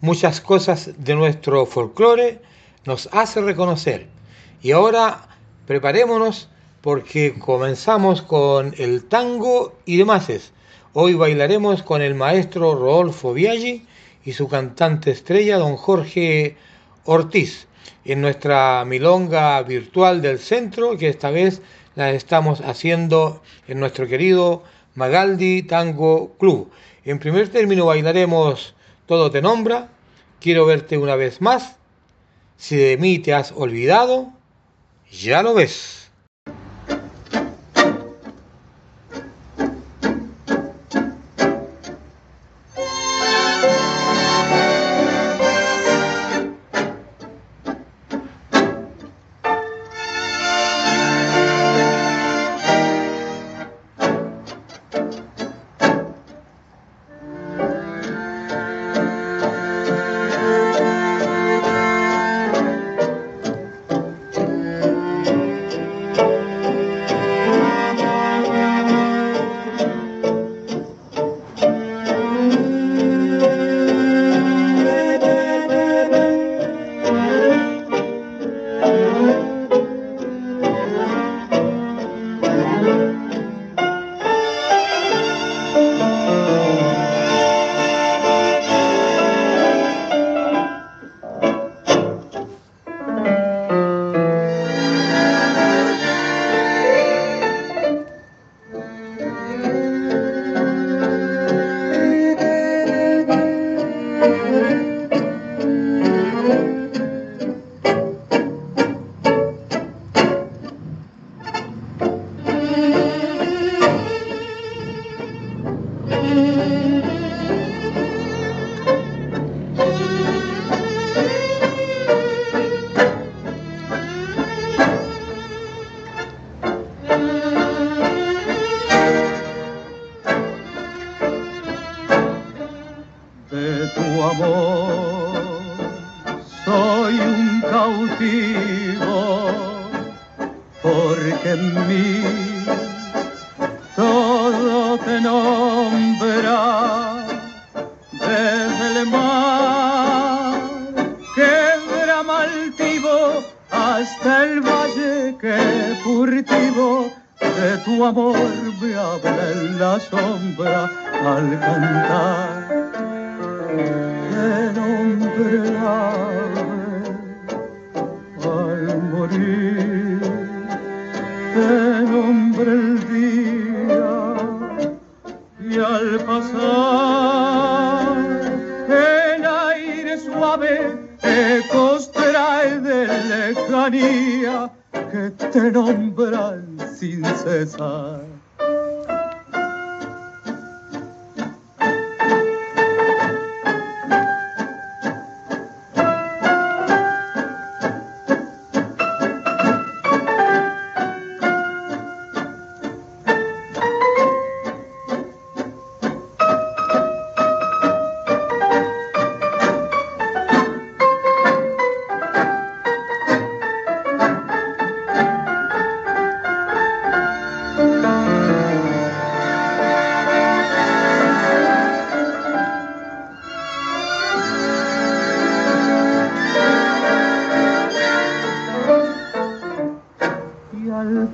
Speaker 3: muchas cosas de nuestro folclore nos hace reconocer. Y ahora preparémonos porque comenzamos con el tango y demás. Hoy bailaremos con el maestro Rodolfo Biaggi y su cantante estrella, don Jorge Ortiz, en nuestra milonga virtual del centro, que esta vez la estamos haciendo en nuestro querido Magaldi Tango Club. En primer término bailaremos Todo te nombra, Quiero verte una vez más, Si de mí te has olvidado, ya lo ves.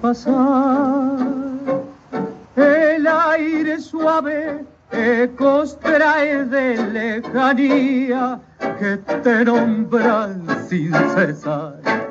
Speaker 14: pasar. El aire suave ecos trae de lejanía que te nombran sin cesar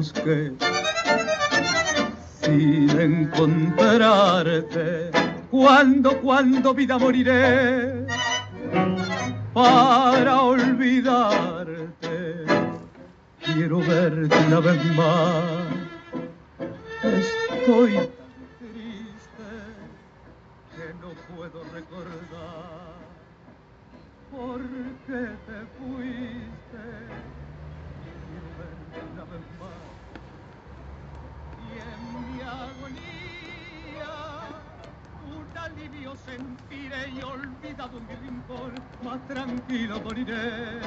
Speaker 14: busqué sin encontrarte. Cuando, cuando vida moriré, olvidado en mi rincón, más tranquilo moriré.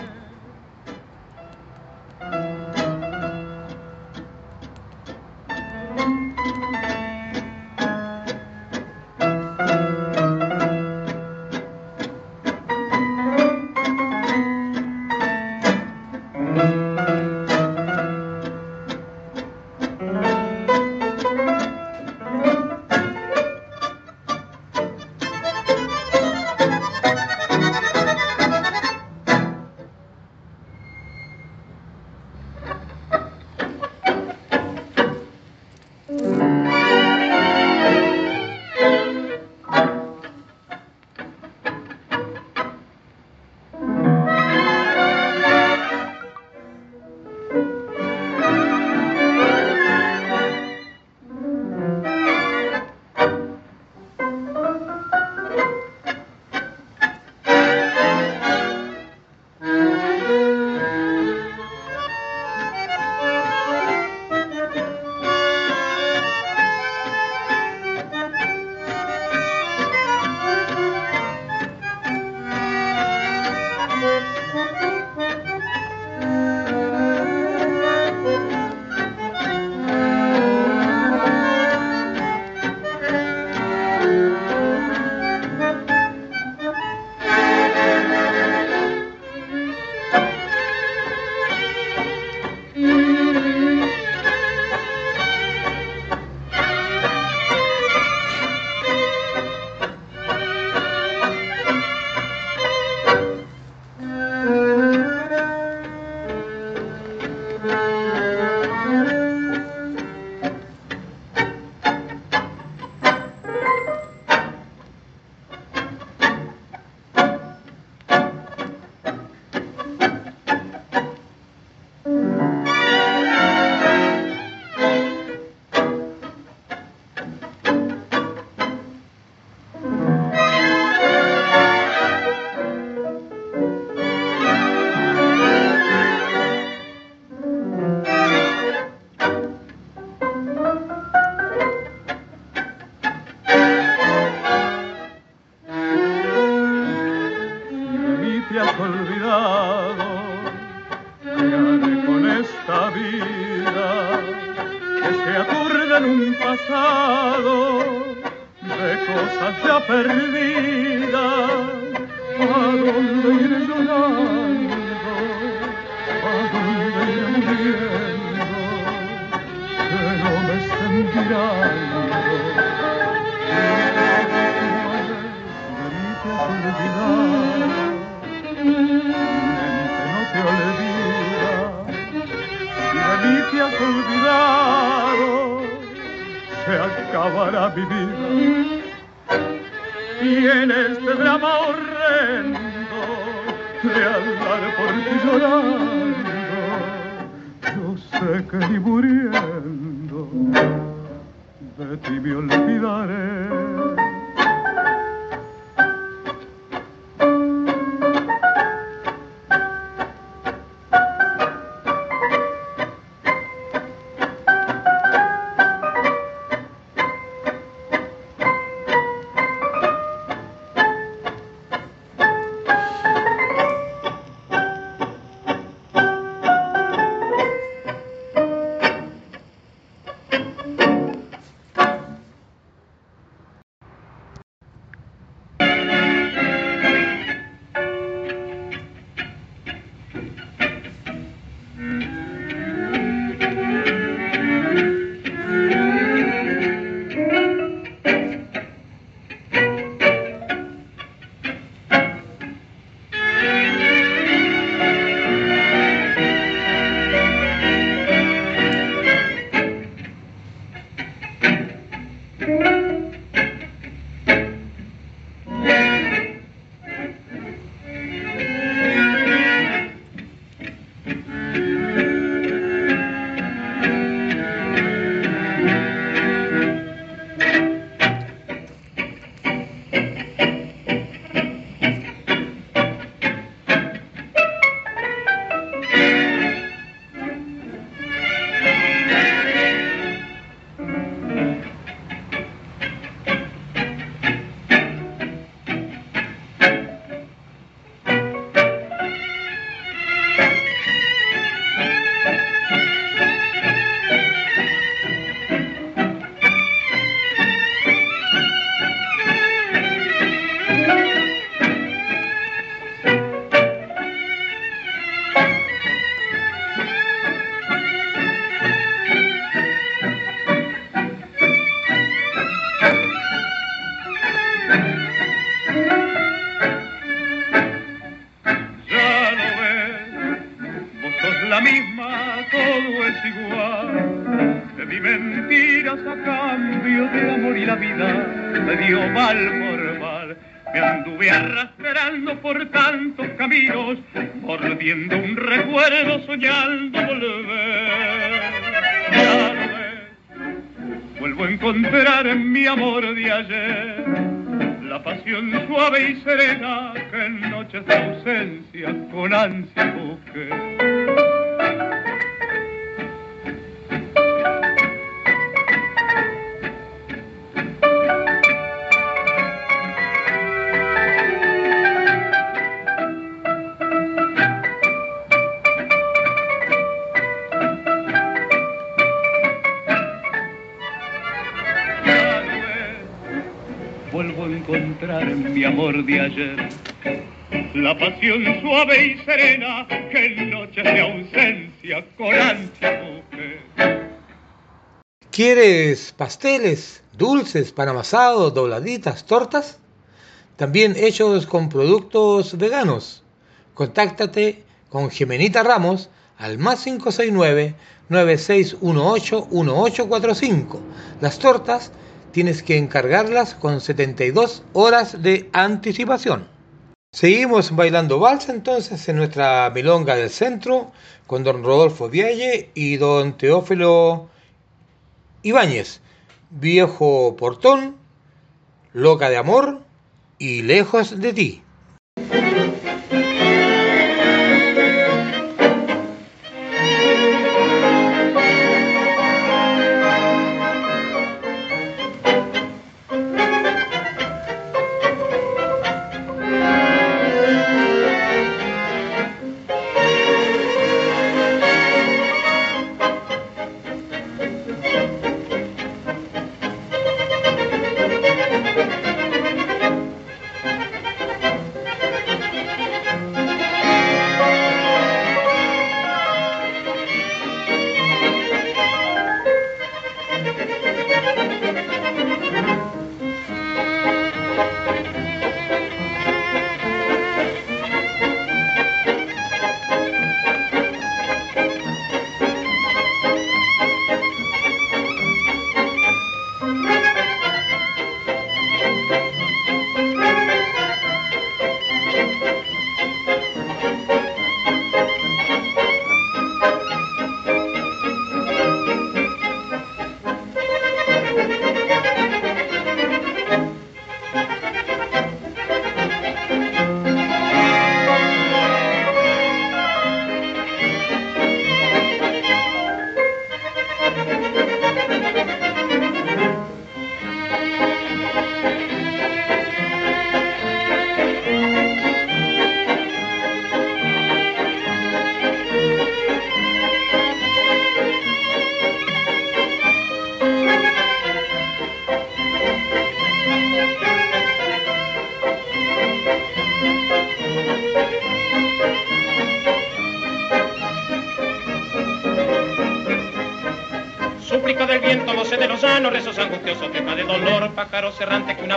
Speaker 3: pasteles, dulces, pan amasado, dobladitas, tortas, también hechos con productos veganos. Contáctate con Gemenita Ramos al más 569-9618-1845. Las tortas tienes que encargarlas con 72 horas de anticipación. Seguimos bailando balsa entonces en nuestra milonga del centro con don Rodolfo Vialle y don Teófilo Ibáñez. Viejo Portón, Loca de Amor y Lejos de ti.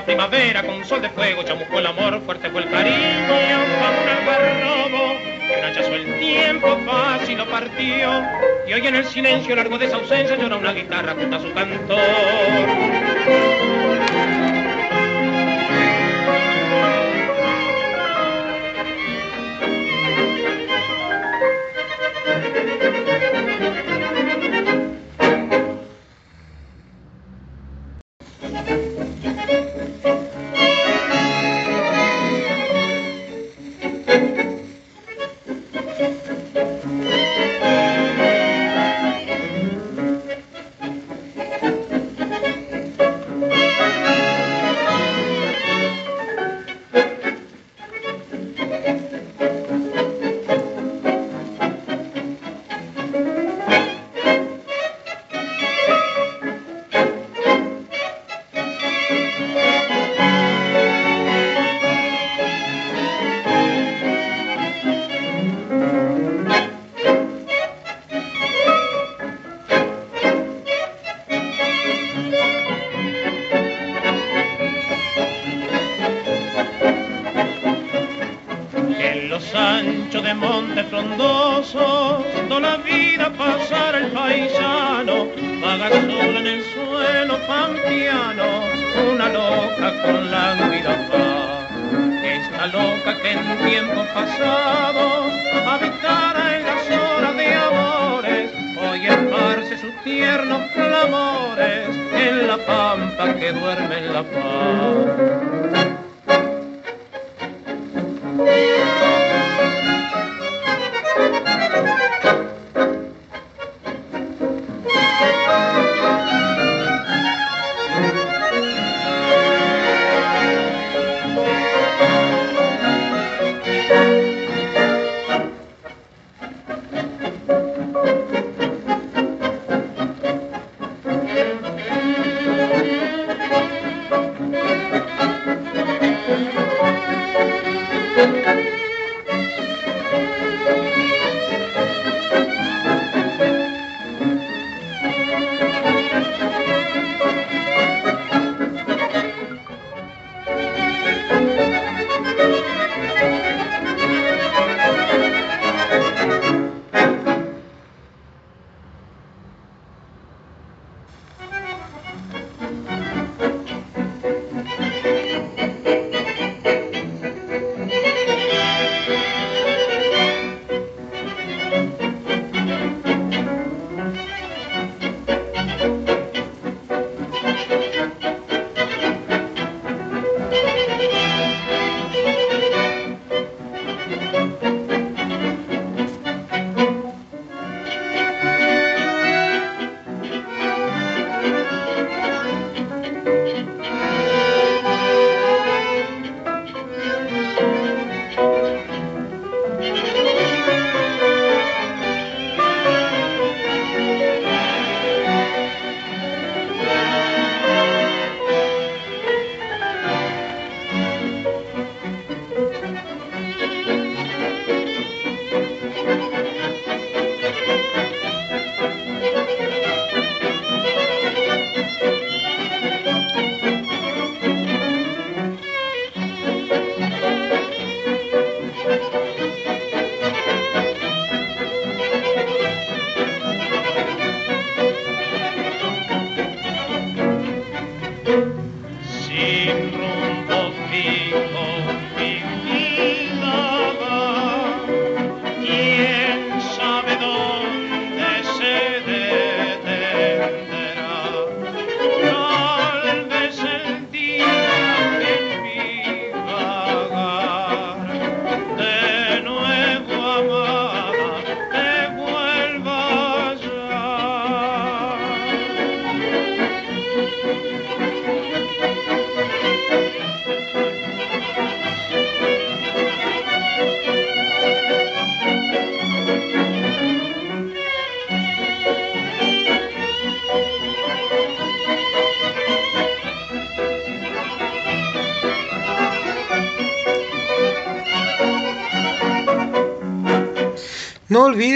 Speaker 15: primavera con sol de fuego, chamuscó el amor, fuerte fue el cariño, como un algarrobo, que un el tiempo fácil lo partió, y hoy en el silencio largo de esa ausencia llora una guitarra junto a su cantor.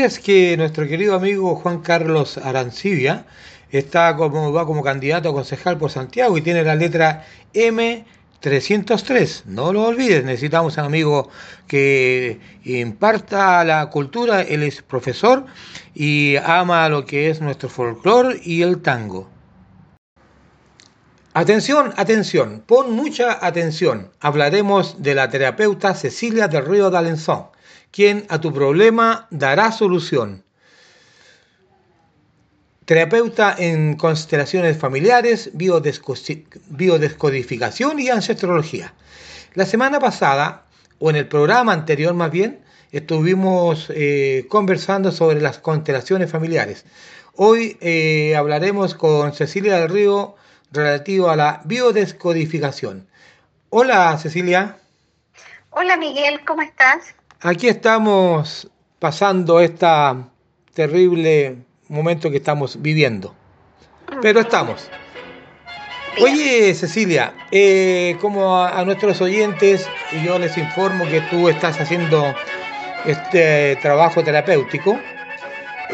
Speaker 15: es que
Speaker 3: nuestro querido amigo Juan Carlos Arancibia está como, va como candidato a concejal por Santiago y tiene la letra M 303, no lo olvides, necesitamos un amigo que imparta la cultura, él es profesor y ama lo que es nuestro folclore y el tango. Atención, atención, pon mucha atención. Hablaremos de la terapeuta Cecilia del Río de quien a tu problema dará solución. Terapeuta en constelaciones familiares, biodescodificación y ancestrología. La semana pasada, o en el programa anterior más bien, estuvimos eh, conversando sobre las constelaciones familiares. Hoy eh, hablaremos con Cecilia del Río relativo a la biodescodificación. Hola Cecilia.
Speaker 16: Hola Miguel, ¿cómo estás?
Speaker 3: Aquí estamos pasando este terrible momento que estamos viviendo. Pero estamos. Oye Cecilia, eh, como a, nuestros oyentes, yo les informo que tú estás haciendo este trabajo terapéutico.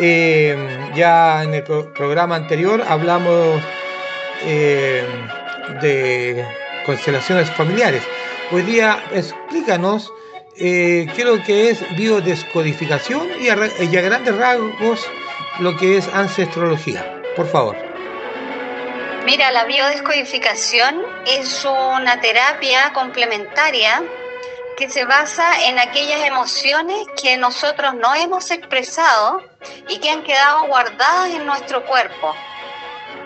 Speaker 3: Eh, ya en el programa anterior hablamos eh, de constelaciones familiares. Hoy día explícanos eh, lo que es biodescodificación y a, y a grandes rasgos lo que es ancestrología. Por favor.
Speaker 16: Mira, la biodescodificación es una terapia complementaria que se basa en aquellas emociones que nosotros no hemos expresado y que han quedado guardadas en nuestro cuerpo.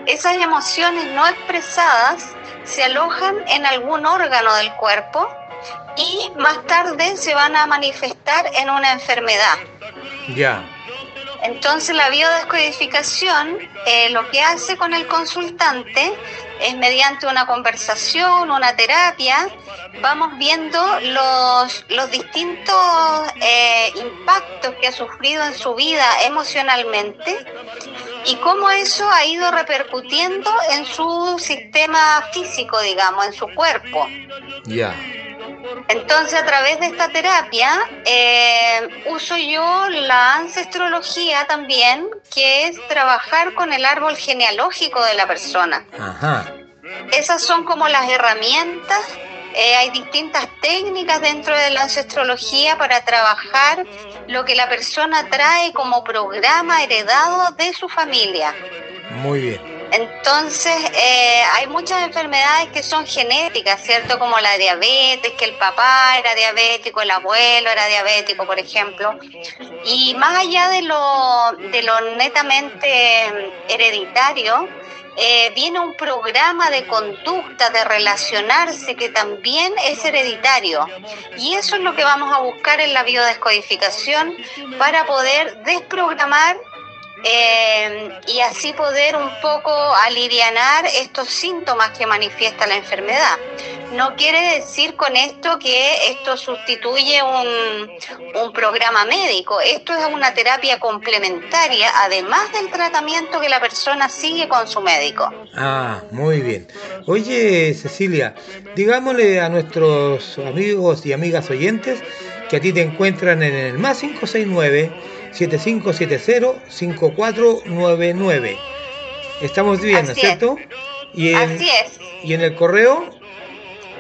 Speaker 16: Esas emociones no expresadas se alojan en algún órgano del cuerpo y más tarde se van a manifestar en una enfermedad.
Speaker 3: Ya.
Speaker 16: Entonces la biodescodificación eh, lo que hace con el consultante es mediante una conversación, una terapia, vamos viendo los, los distintos eh, impactos que ha sufrido en su vida emocionalmente y cómo eso ha ido repercutiendo en su sistema físico, digamos, en su cuerpo.
Speaker 3: Ya.
Speaker 16: Entonces, a través de esta terapia, eh, uso yo la ancestrología también, que es trabajar con el árbol genealógico de la persona.
Speaker 3: Ajá.
Speaker 16: Esas son como las herramientas. Eh, hay distintas técnicas dentro de la ancestrología para trabajar lo que la persona trae como programa heredado de su familia.
Speaker 3: Muy bien.
Speaker 16: Entonces, eh, hay muchas enfermedades que son genéticas, ¿cierto? Como la diabetes, que el papá era diabético, el abuelo era diabético, por ejemplo. Y más allá de lo, de lo netamente hereditario, eh, viene un programa de conducta, de relacionarse, que también es hereditario. Y eso es lo que vamos a buscar en la biodescodificación para poder desprogramar eh, y así poder un poco alivianar estos síntomas que manifiesta la enfermedad. No quiere decir con esto que esto sustituye un, un programa médico, esto es una terapia complementaria, además del tratamiento que la persona sigue con su médico.
Speaker 3: Ah, muy bien. Oye, Cecilia, digámosle a nuestros amigos y amigas oyentes que a ti te encuentran en el más 569 7570-5499. Estamos bien, ¿no es cierto?
Speaker 16: Y en, Así es.
Speaker 3: ¿Y en el correo?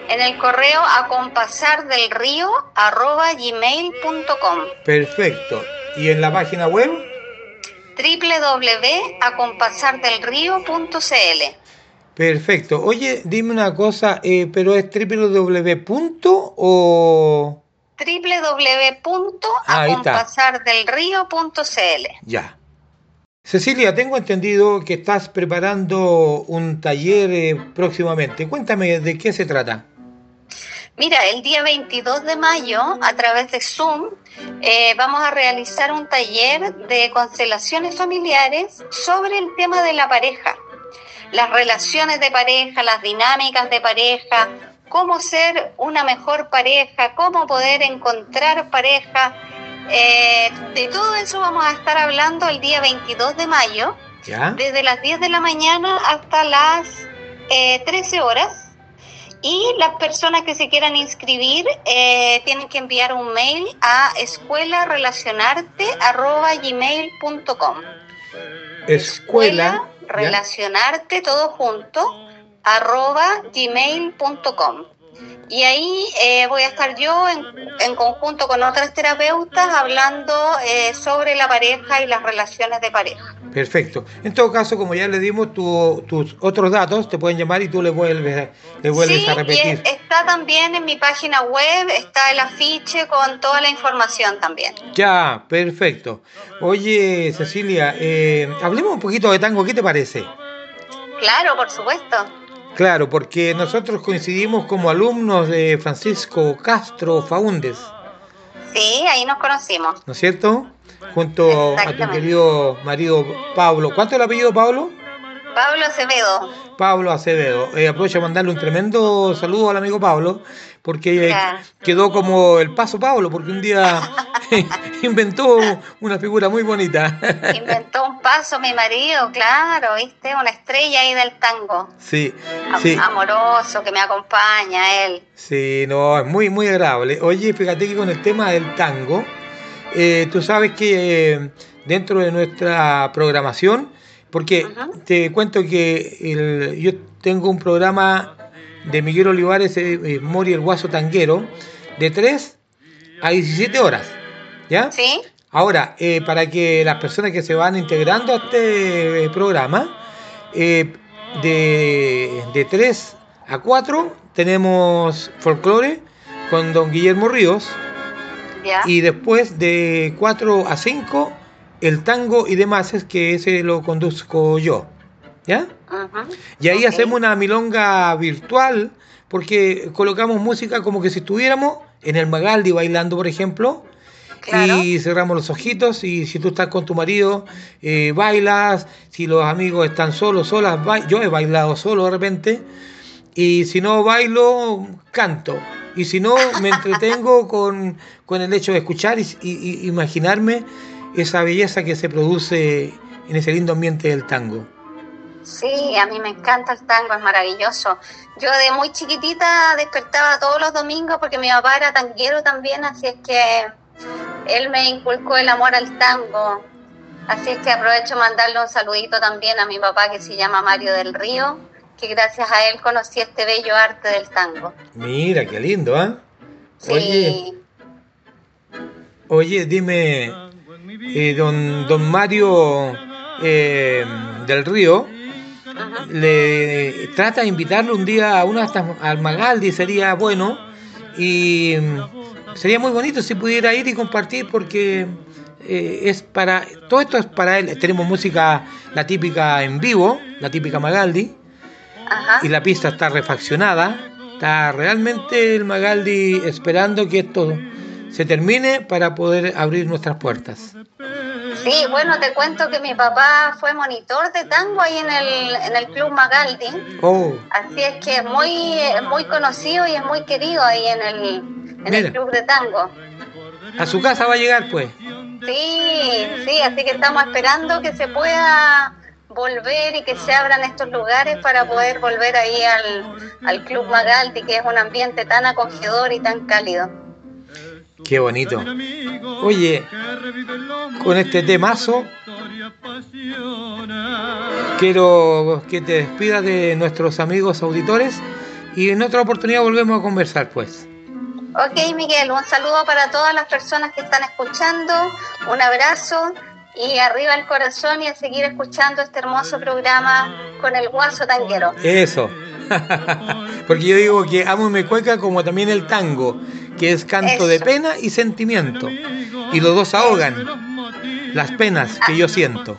Speaker 16: En el correo acompasar del río arroba gmail.com.
Speaker 3: Perfecto. ¿Y en la página web?
Speaker 16: www.acompasardelrío.cl.
Speaker 3: Perfecto. Oye, dime una cosa, eh, pero es www. o
Speaker 16: www.acompasardelrío.cl.
Speaker 3: Ya. Cecilia, tengo entendido que estás preparando un taller eh, próximamente. Cuéntame de qué se trata.
Speaker 16: Mira, el día 22 de mayo, a través de Zoom, eh, vamos a realizar un taller de constelaciones familiares sobre el tema de la pareja, las relaciones de pareja, las dinámicas de pareja, cómo ser una mejor pareja, cómo poder encontrar pareja. Eh, de todo eso vamos a estar hablando el día 22 de mayo, desde las 10 de la mañana hasta las 13 eh, horas. Y las personas que se quieran inscribir eh, tienen que enviar un mail a escuelarelacionarte.gmail.com
Speaker 3: Escuela
Speaker 16: relacionarte todo junto arroba gmail.com. Y ahí eh, voy a estar yo en, en, conjunto con otras terapeutas hablando eh, sobre la pareja y las relaciones de pareja.
Speaker 3: Perfecto. En todo caso, como ya le dimos tu, tus otros datos, te pueden llamar y tú le vuelves, le vuelves
Speaker 16: sí,
Speaker 3: a repetir.
Speaker 16: Y está también en mi página web, está el afiche con toda la información también.
Speaker 3: Ya, perfecto. Oye, Cecilia, eh, hablemos un poquito de tango, ¿qué te parece?
Speaker 16: Claro, por supuesto.
Speaker 3: Claro, porque nosotros coincidimos como alumnos de Francisco Castro Faúndez.
Speaker 16: Sí, ahí nos conocimos.
Speaker 3: ¿No es cierto? Junto a tu querido marido Pablo. ¿Cuánto es el apellido Pablo?
Speaker 16: Pablo Acevedo.
Speaker 3: Pablo Acevedo. Eh, aprovecho a mandarle un tremendo saludo al amigo Pablo, porque
Speaker 16: Claro.
Speaker 3: quedó como el paso Pablo, porque un día inventó una figura muy bonita.
Speaker 16: Inventó un paso mi marido, claro, ¿viste? Una estrella ahí del tango.
Speaker 3: sí,
Speaker 16: Am-
Speaker 3: sí.
Speaker 16: Amoroso, que me acompaña él.
Speaker 3: Sí, no, es muy, muy agradable. Oye, fíjate que con el tema del tango, eh, tú sabes que eh, dentro de nuestra programación, porque te cuento que el- yo tengo un programa de Miguel Olivares, eh, eh, Mori el Guaso Tanguero, de 3 a 17 horas, ¿ya?
Speaker 16: Sí.
Speaker 3: Ahora, eh, para que las personas que se van integrando a este eh, programa, eh, de, de 3 a 4 tenemos folclore con don Guillermo Ríos
Speaker 16: Ya.
Speaker 3: y después de 4 a 5 el tango y demás es que ese lo conduzco yo. ¿Ya? Y ahí hacemos una milonga virtual porque colocamos música como que si estuviéramos en el Magaldi bailando, por ejemplo, y cerramos los ojitos y si tú estás con tu marido, eh, bailas, si los amigos están solos, solas, yo he bailado solo de repente, y si no bailo, canto. Y si no, me entretengo con, con el hecho de escuchar y, y- y imaginarme esa belleza que se produce en ese lindo ambiente del tango.
Speaker 16: Sí, a mí me encanta el tango, es maravilloso. Yo de muy chiquitita despertaba todos los domingos porque mi papá era tanguero también, así es que él me inculcó el amor al tango. Así es que aprovecho mandarle un saludito también a mi papá que se llama Mario del Río, que gracias a él conocí este bello arte del tango.
Speaker 3: Mira, qué lindo, ¿ah? Oye,
Speaker 16: Sí,
Speaker 3: oye, dime, eh, don, don Mario eh, del Río, le trata de invitarlo un día a una hasta al Magaldi, sería bueno, y mm, sería muy bonito si pudiera ir y compartir porque eh, es para, todo esto es para él, tenemos música, la típica en vivo, la típica Magaldi, y la pista está refaccionada. Está realmente el Magaldi esperando que esto se termine para poder abrir nuestras puertas.
Speaker 16: sí, bueno, te cuento que mi papá fue monitor de tango ahí en el, en el Club Magaldi.
Speaker 3: Oh,
Speaker 16: Así es que es muy, muy conocido y es muy querido ahí en el, en
Speaker 3: Mira.
Speaker 16: el club de tango.
Speaker 3: a su casa va a llegar pues.
Speaker 16: Sí, sí, así que estamos esperando que se pueda volver y que se abran estos lugares para poder volver ahí al, al Club Magaldi, que es un ambiente tan acogedor y tan cálido.
Speaker 3: Qué bonito. Oye, con este temazo quiero que te despidas de nuestros amigos auditores y en otra oportunidad volvemos a conversar pues.
Speaker 16: Ok, Miguel, un saludo para todas las personas que están escuchando, un abrazo y arriba el corazón y a seguir escuchando este hermoso programa con el guaso tanguero.
Speaker 3: Eso. Porque yo digo que amo y me cueca como también el tango, que es canto de pena y sentimiento. Y los dos ahogan las penas que yo siento.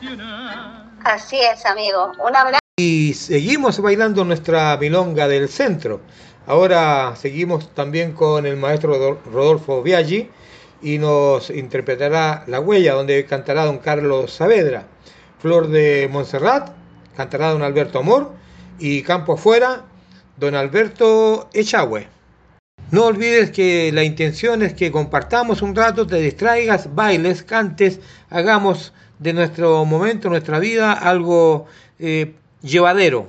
Speaker 16: Así es, amigo. Un abrazo.
Speaker 3: Y seguimos bailando nuestra milonga del centro. Ahora seguimos también con el maestro Rodol- Rodolfo Biaggi y nos interpretará La Huella, donde cantará don Carlos Saavedra. Flor de Montserrat, cantará don Alberto Amor y Campo Afuera, don Alberto Echagüe. No olvides que la intención es que compartamos un rato, te distraigas, bailes, cantes, hagamos de nuestro momento, nuestra vida, algo eh, llevadero.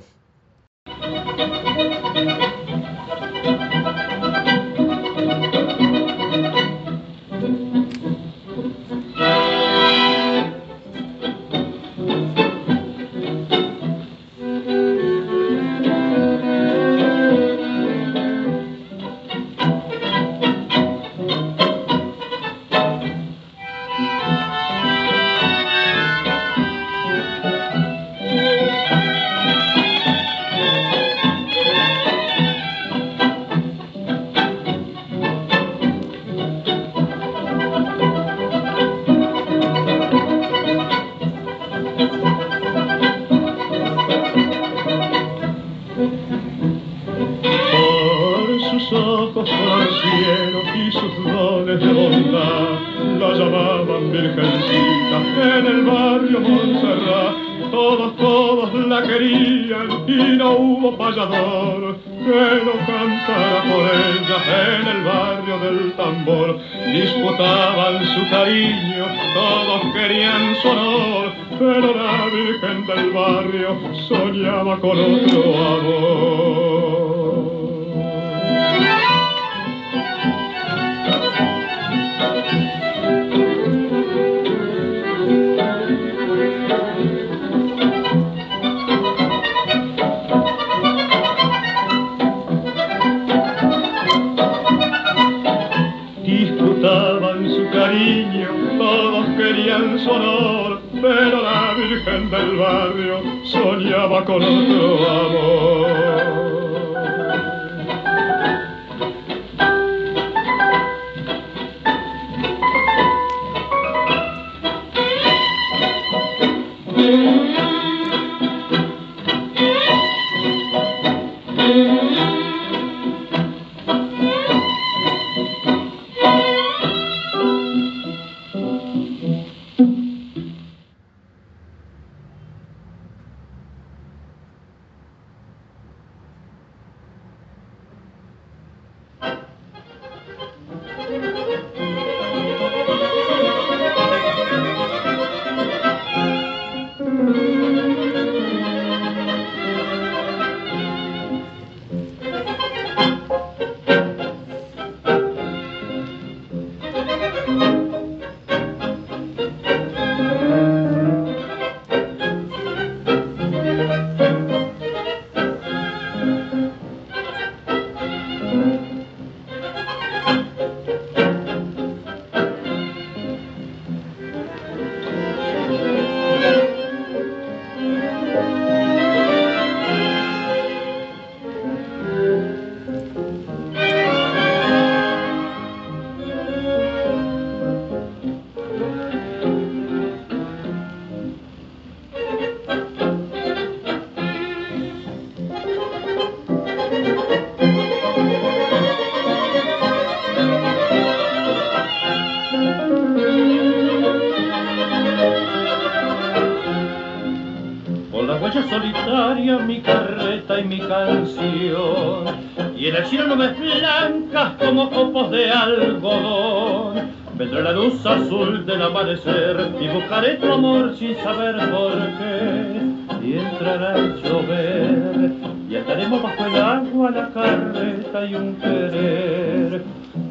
Speaker 17: Y buscaré tu amor sin saber por qué. Y entrará el llover y estaremos bajo el agua la carreta y un querer.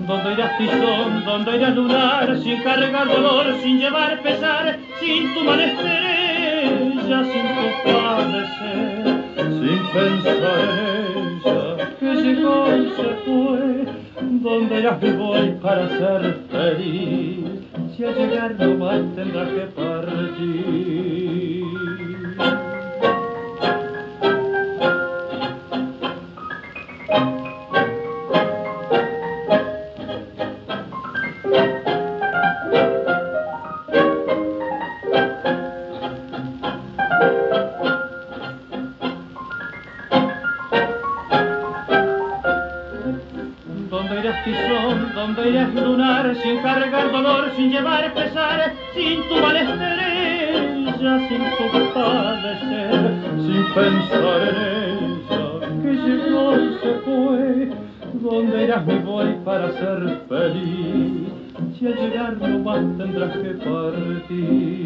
Speaker 17: Donde irás tizón, donde irás lunar, sin cargar dolor, sin llevar pesar, sin tu mal estrella, sin tu padecer, sin pensar y se fue. Donde irás vivo voy para ser feliz si al llegar no más tendrás que partir.
Speaker 15: llevar pesar, sin tu malesperencia, sin tu padecer, sin pensar en ella, que llegó y se fue, donde irás me voy para ser feliz, si al llegar no más tendrás que
Speaker 3: partir.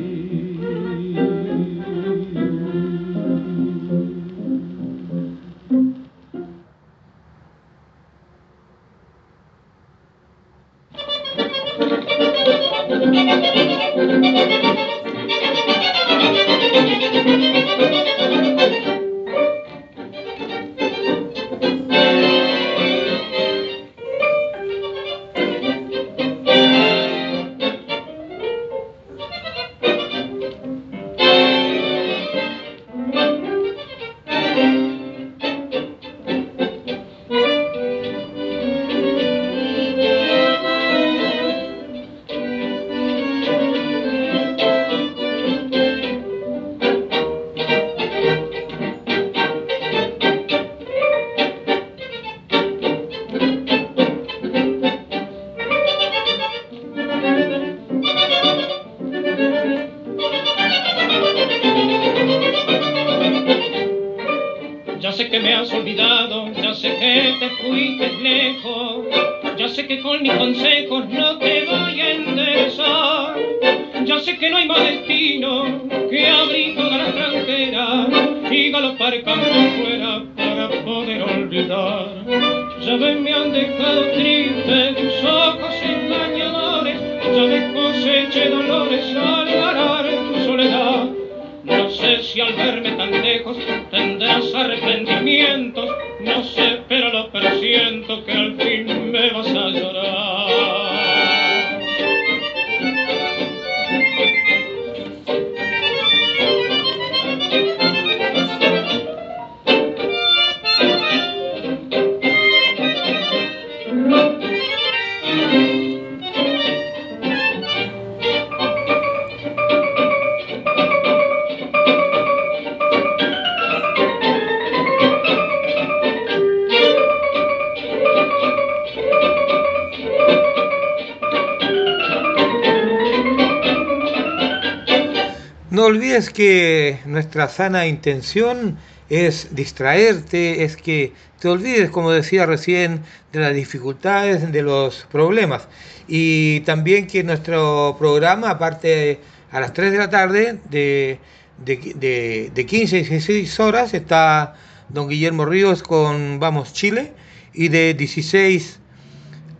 Speaker 3: Nuestra sana intención es distraerte, es que te olvides, como decía recién, de las dificultades, de los problemas. Y también que nuestro programa, aparte a las 3 de la tarde, de, de, de, de 15 a 16 horas, está don Guillermo Ríos con Vamos Chile, y de 16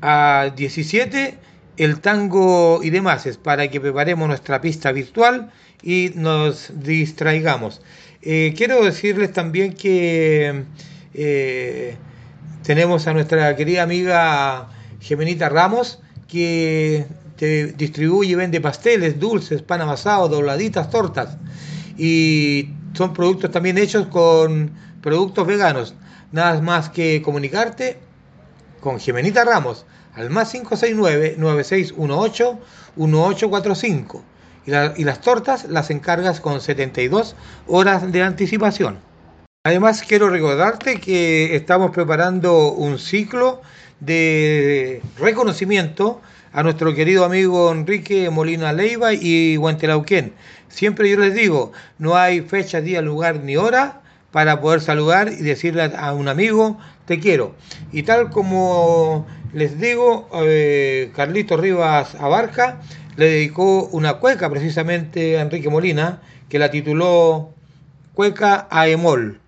Speaker 3: a 17 el tango y demás, es para que preparemos nuestra pista virtual y nos distraigamos. Eh, quiero decirles también que eh, tenemos a nuestra querida amiga Gemenita Ramos, que te distribuye y vende pasteles, dulces, pan amasado, dobladitas, tortas. Y son productos también hechos con productos veganos. Nada más que comunicarte con Gemenita Ramos al más 569-9618-1845 y, la, y las tortas las encargas con 72 horas de anticipación. Además quiero recordarte que estamos preparando un ciclo de reconocimiento a nuestro querido amigo Enrique Molina Leiva y Guantelauquén. Siempre yo les digo, no hay fecha, día, lugar ni hora para poder saludar y decirle a un amigo, te quiero. Y tal como les digo, eh, Carlito Rivas Abarca le dedicó una cueca precisamente a Enrique Molina, que la tituló Cueca a Emol.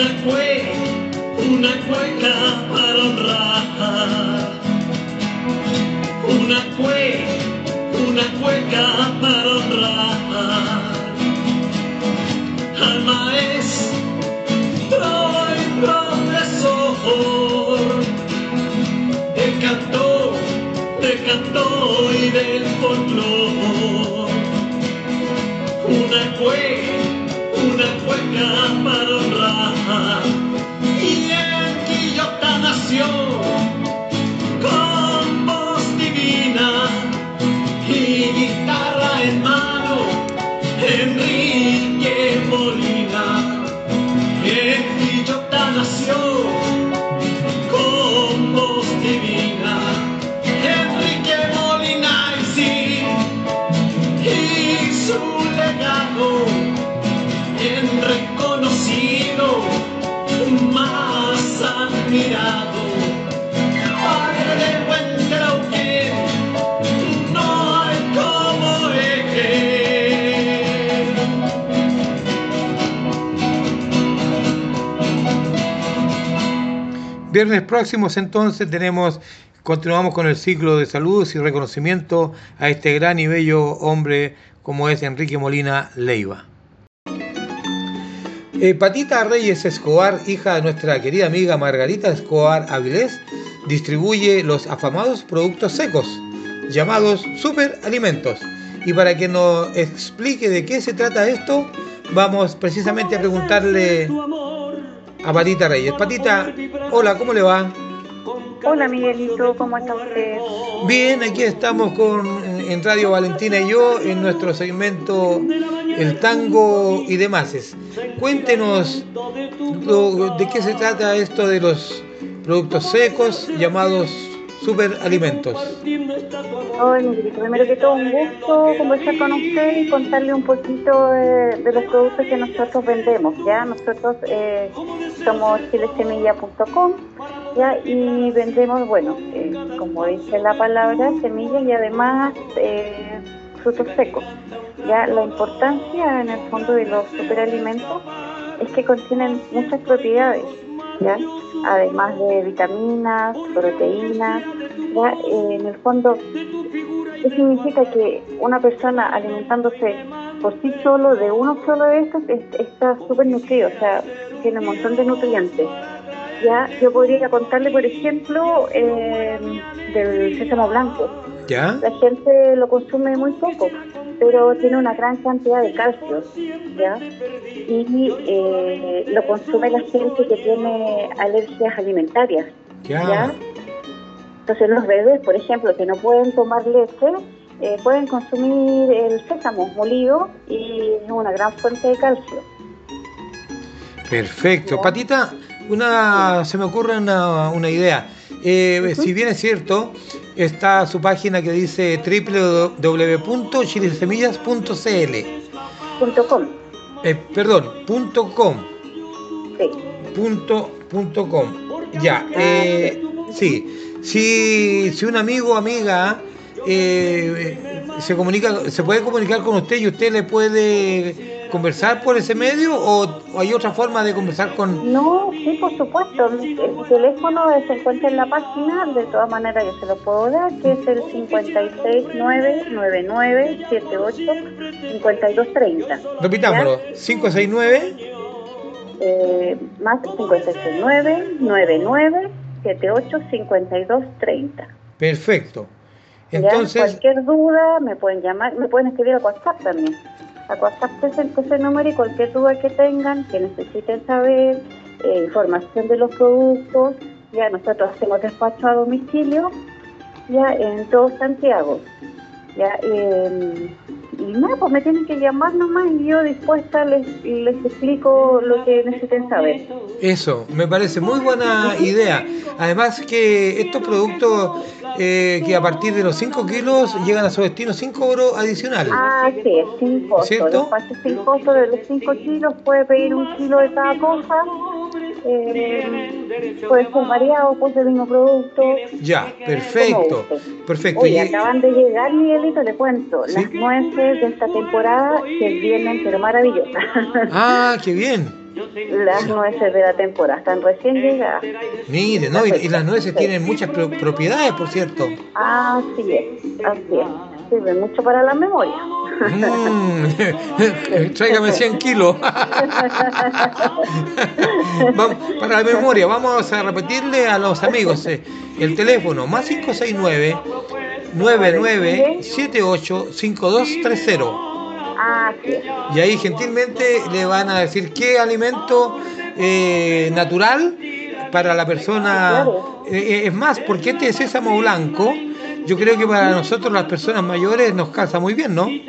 Speaker 18: Una cue, una cueca para honrar, una cue, una cueca para honrar. Al maestro y profesor del canto, del canto y del folclor. Una cue, una cueca para honrar
Speaker 3: Viernes próximos entonces tenemos, continuamos con el ciclo de saludos y reconocimiento a este gran y bello hombre como es Enrique Molina Leiva. Eh, Patita Reyes Escobar, hija de nuestra querida amiga Margarita Escobar Avilés, distribuye los afamados productos secos llamados superalimentos Y para que nos explique de qué se trata esto, vamos precisamente a preguntarle a Patita Reyes. Patita, hola, ¿cómo le va?
Speaker 19: Hola Miguelito, ¿cómo está usted?
Speaker 3: Bien, aquí estamos con en Radio Valentina y yo en nuestro segmento El Tango y demás. Cuéntenos lo- de qué se trata esto de los productos secos llamados superalimentos.
Speaker 19: Hola primero que todo un gusto conversar con usted y contarle un poquito de, los productos que nosotros vendemos. Ya nosotros eh, somos chilesemilla.com y vendemos, bueno, eh, como dice la palabra, semillas y además eh, frutos secos. Ya la importancia en el fondo de los superalimentos es que contienen muchas propiedades, ¿ya? Además de vitaminas, proteínas, ¿ya? Eh, en el fondo, ¿qué significa que una persona alimentándose por sí solo de uno solo de estos es- está súper nutrido, o sea, tiene un montón de nutrientes. Ya, yo podría contarle, por ejemplo, eh, del sésamo blanco.
Speaker 3: ¿Ya?
Speaker 19: La gente lo consume muy poco, pero tiene una gran cantidad de calcio, ¿ya? Y eh, lo consume la gente que tiene alergias alimentarias,
Speaker 3: Ya.
Speaker 19: Entonces los bebés, por ejemplo, que no pueden tomar leche, eh, pueden consumir el sésamo molido y es una gran fuente de calcio.
Speaker 3: Perfecto. Patita, una, se me ocurre una, una idea. Eh, Si bien es cierto, está su página que dice www.chilesemillas.cl.
Speaker 19: Com.
Speaker 3: Eh, perdón, punto com.
Speaker 19: Sí.
Speaker 3: Punto, punto com. Ya, eh, sí. Si, si un amigo o amiga eh, se comunica, se puede comunicar con usted y usted le puede conversar por ese medio o, o hay otra forma de conversar con
Speaker 19: No, sí, por supuesto. Mi, mi teléfono se encuentra en la página, de todas maneras yo se lo puedo dar, que es el 56999785230.
Speaker 3: repitámoslo 569
Speaker 19: Eh, más 56999785230.
Speaker 3: perfecto
Speaker 19: Ya,
Speaker 3: entonces
Speaker 19: cualquier duda me pueden llamar, me pueden escribir a WhatsApp también. A WhatsApp es el, ese número y cualquier duda que tengan, que necesiten saber, eh, información de los productos, ya nosotros hacemos despacho a domicilio, ya en todo Santiago. Ya, eh, y nada, pues me tienen que llamar nomás y yo dispuesta les, les explico lo que necesiten saber.
Speaker 3: Eso, me parece muy buena idea. Además que estos productos eh, que a partir de los 5 kilos llegan a su destino sin cobro adicional.
Speaker 19: Ah, sí, sin costo.
Speaker 3: ¿Cierto?
Speaker 19: Sin costo de los 5 kilos, puede pedir un kilo de cada cosa. Eh, puede ser variado, puede ser el mismo producto.
Speaker 3: Ya, perfecto. Perfecto.
Speaker 19: Oye,
Speaker 3: Y-
Speaker 19: acaban de llegar, Miguelito, le cuento, las nueces de esta temporada que vienen, pero maravillosas.
Speaker 3: Ah, qué bien.
Speaker 19: las nueces de la temporada están recién llegadas.
Speaker 3: Mire, ¿no? Y, y las nueces tienen muchas pro- propiedades, por cierto.
Speaker 19: Así es, así es. Sirve mucho para la memoria.
Speaker 3: Mm, Tráigame 100 kilos. Vamos, para la memoria, vamos a repetirle a los amigos eh, el teléfono más 569 9978 5230.
Speaker 19: Así es.
Speaker 3: Y ahí gentilmente le van a decir qué alimento eh, natural para la persona. eh, es más, porque este sésamo blanco, yo creo que para nosotros las personas mayores nos calza muy bien, ¿no?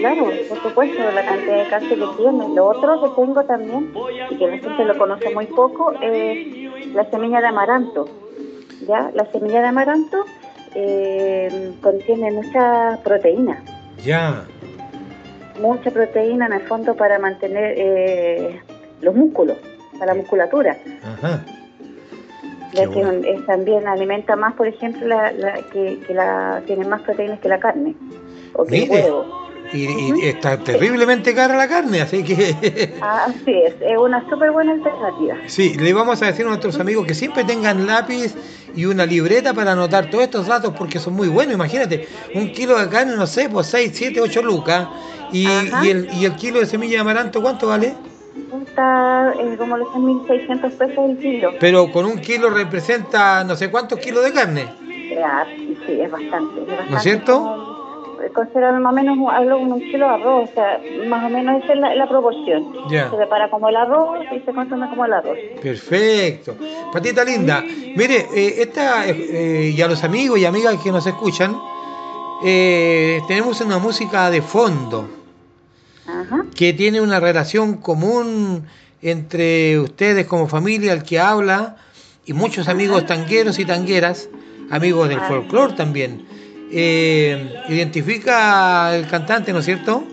Speaker 19: Claro, por supuesto, la cantidad de calcio que tiene. Lo otro que tengo también, y que la gente lo conoce muy poco, es la semilla de amaranto. ¿Ya? La semilla de amaranto eh, contiene mucha proteína,
Speaker 3: Ya.
Speaker 19: mucha proteína en el fondo para mantener eh, los músculos, para la musculatura.
Speaker 3: Ajá.
Speaker 19: Ya que es también alimenta más, por ejemplo, la, la- que, que la, tiene más proteínas que la carne o que el huevo.
Speaker 3: Y, y está terriblemente cara la carne, así que
Speaker 19: Así es, es una súper buena alternativa.
Speaker 3: sí, le vamos a decir a nuestros amigos que siempre tengan lápiz y una libreta para anotar todos estos datos porque son muy buenos. Imagínate, un kilo de carne, no sé, pues 6, 7, 8 lucas. Y, y el, y el kilo de semilla de amaranto, ¿cuánto vale?
Speaker 19: Está eh, como los 1.600 pesos el kilo.
Speaker 3: Pero con un kilo representa no sé cuántos kilos de carne,
Speaker 19: Ah, sí, es bastante. Es bastante
Speaker 3: ¿no es cierto?
Speaker 19: como- considerando más o menos hablo de un kilo de arroz, o sea, más o menos esa es la, la proporción.
Speaker 3: Ya.
Speaker 19: Se prepara como el arroz y se consume como el arroz.
Speaker 3: Perfecto. Patita linda, mire, eh, esta, eh, y a los amigos y amigas que nos escuchan, eh, tenemos una música de fondo que tiene una relación común entre ustedes como familia, el que habla, y muchos amigos tangueros y tangueras, amigos del folclore también. Eh, identifica el cantante, ¿no es cierto?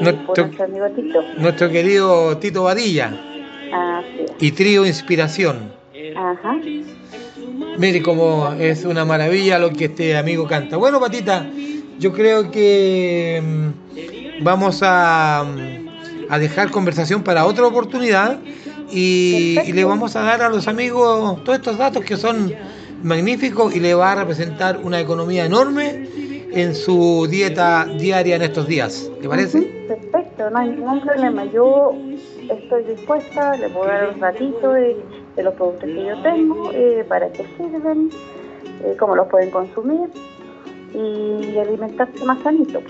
Speaker 3: Nuestro,
Speaker 19: nuestro amigo Tito.
Speaker 3: nuestro querido Tito Vadilla
Speaker 19: es.
Speaker 3: y Trío Inspiración.
Speaker 19: Ajá.
Speaker 3: Mire cómo es una maravilla lo que este amigo canta. Bueno, Patita, yo creo que mm, vamos a, mm, a dejar conversación para otra oportunidad y, y le vamos a dar a los amigos todos estos datos que son magníficos y le va a representar una economía enorme en su dieta diaria en estos días. ¿Le parece?
Speaker 19: Perfecto, no hay ningún problema. Yo estoy dispuesta, le puedo dar un ratito de, de los productos que yo tengo, eh, para qué sirven, eh, cómo los pueden consumir y alimentarse más sanito.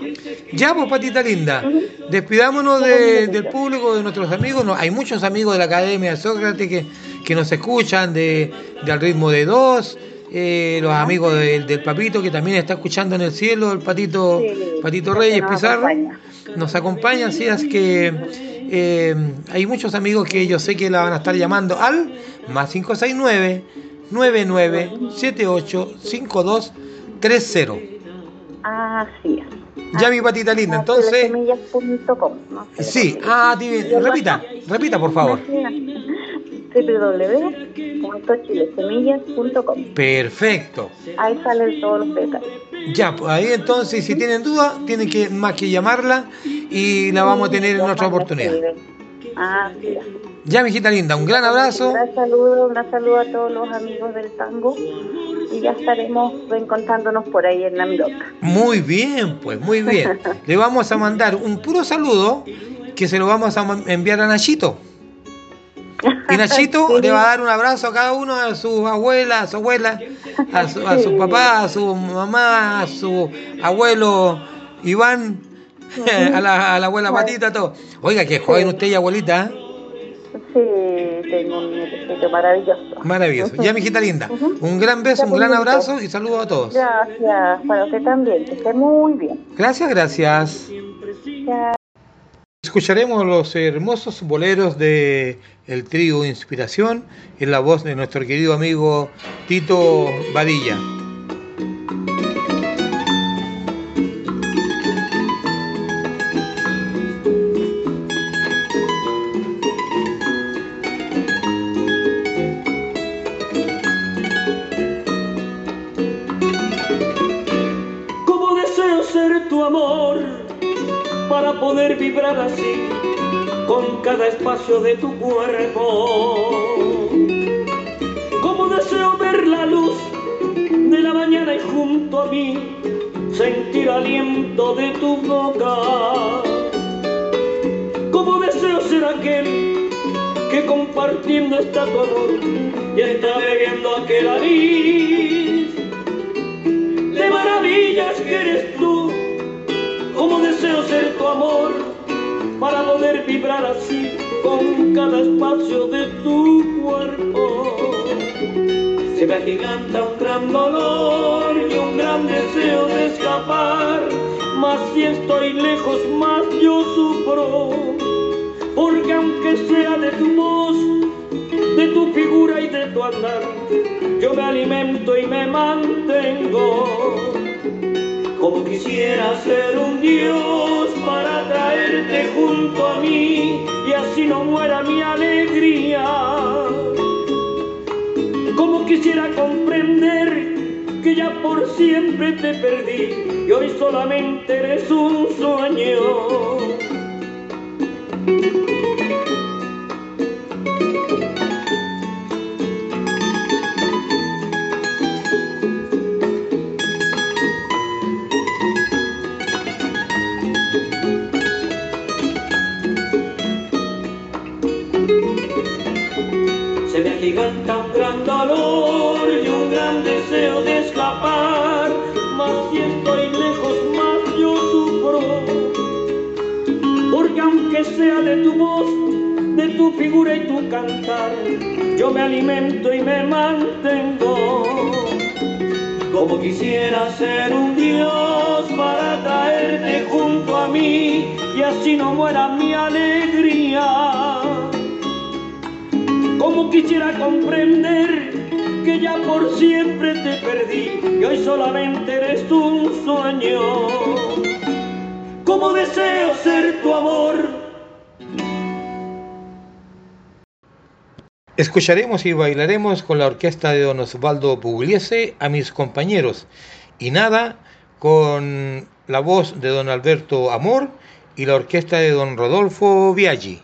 Speaker 3: Ya, pues, Patita linda, despidámonos de- del público, de nuestros amigos. No, hay muchos amigos de la Academia de Sócrates que, que nos escuchan de, de Al ritmo de dos. eh, los amigos del, del Papito que también está escuchando en el cielo, el Patito, Patito Reyes
Speaker 19: nos
Speaker 3: Pizarro,
Speaker 19: acompaña.
Speaker 3: nos acompaña, así es que eh, hay muchos amigos que yo sé que la van a estar llamando al más 569 9978 5230.
Speaker 19: Así es.
Speaker 3: Ya mi patita linda, entonces.
Speaker 19: Semillas.com. ¿no?
Speaker 3: Sí, ah, repita, repita por favor.
Speaker 19: www.chilesemillas.com.
Speaker 3: Perfecto.
Speaker 19: Ahí salen todos los detalles.
Speaker 3: Ya, pues ahí entonces, si tienen duda, tienen que más que llamarla y la vamos a tener en otra oportunidad.
Speaker 19: Así es.
Speaker 3: Ya, mi hijita linda, un gran abrazo.
Speaker 19: Un gran saludo, un gran saludo a todos los amigos del tango y ya estaremos encontrándonos por ahí en la Miroca.
Speaker 3: Muy bien, pues, muy bien. Le vamos a mandar un puro saludo que se lo vamos a enviar a Nachito. Y Nachito le va a dar un abrazo a cada uno, a sus abuelas, a su abuela, a su, a su papá, a su mamá, a su abuelo Iván, a la, a la abuela Patita, todo. Oiga, que joven usted y abuelita, ¿eh?
Speaker 19: Sí, tengo un nietecito maravilloso.
Speaker 3: maravilloso. Ya, mi hijita linda, un gran beso, un gran abrazo y saludos a todos.
Speaker 19: Gracias, para usted también, que esté muy bien.
Speaker 3: Gracias, gracias.
Speaker 19: Ya.
Speaker 3: Escucharemos los hermosos boleros de el trío Inspiración en la voz de nuestro querido amigo Tito Vadilla.
Speaker 12: De tu cuerpo. Como deseo ver la luz de la mañana y junto a mí sentir aliento de tu boca. Como deseo ser aquel que compartiendo está tu amor y está bebiendo aquel anís de maravillas que eres tú. Como deseo ser tu amor para poder vibrar así con cada espacio de tu cuerpo. Se me agiganta un gran dolor y un gran deseo de escapar, mas si estoy lejos más yo sufro, porque aunque sea de tu voz, de tu figura y de tu andar, yo me alimento y me mantengo. Como quisiera ser un Dios junto a mí y así no muera mi alegría. Como quisiera comprender que ya por siempre te perdí y hoy solamente eres un sueño. Ser un Dios para traerte junto a mí y así no muera mi alegría. Como quisiera comprender que ya por siempre te perdí y hoy solamente eres un sueño. Como deseo ser tu amor.
Speaker 3: Escucharemos y bailaremos con la orquesta de don Osvaldo Pugliese a mis compañeros y nada con la voz de don Alberto Amor y la orquesta de don Rodolfo Viaggi.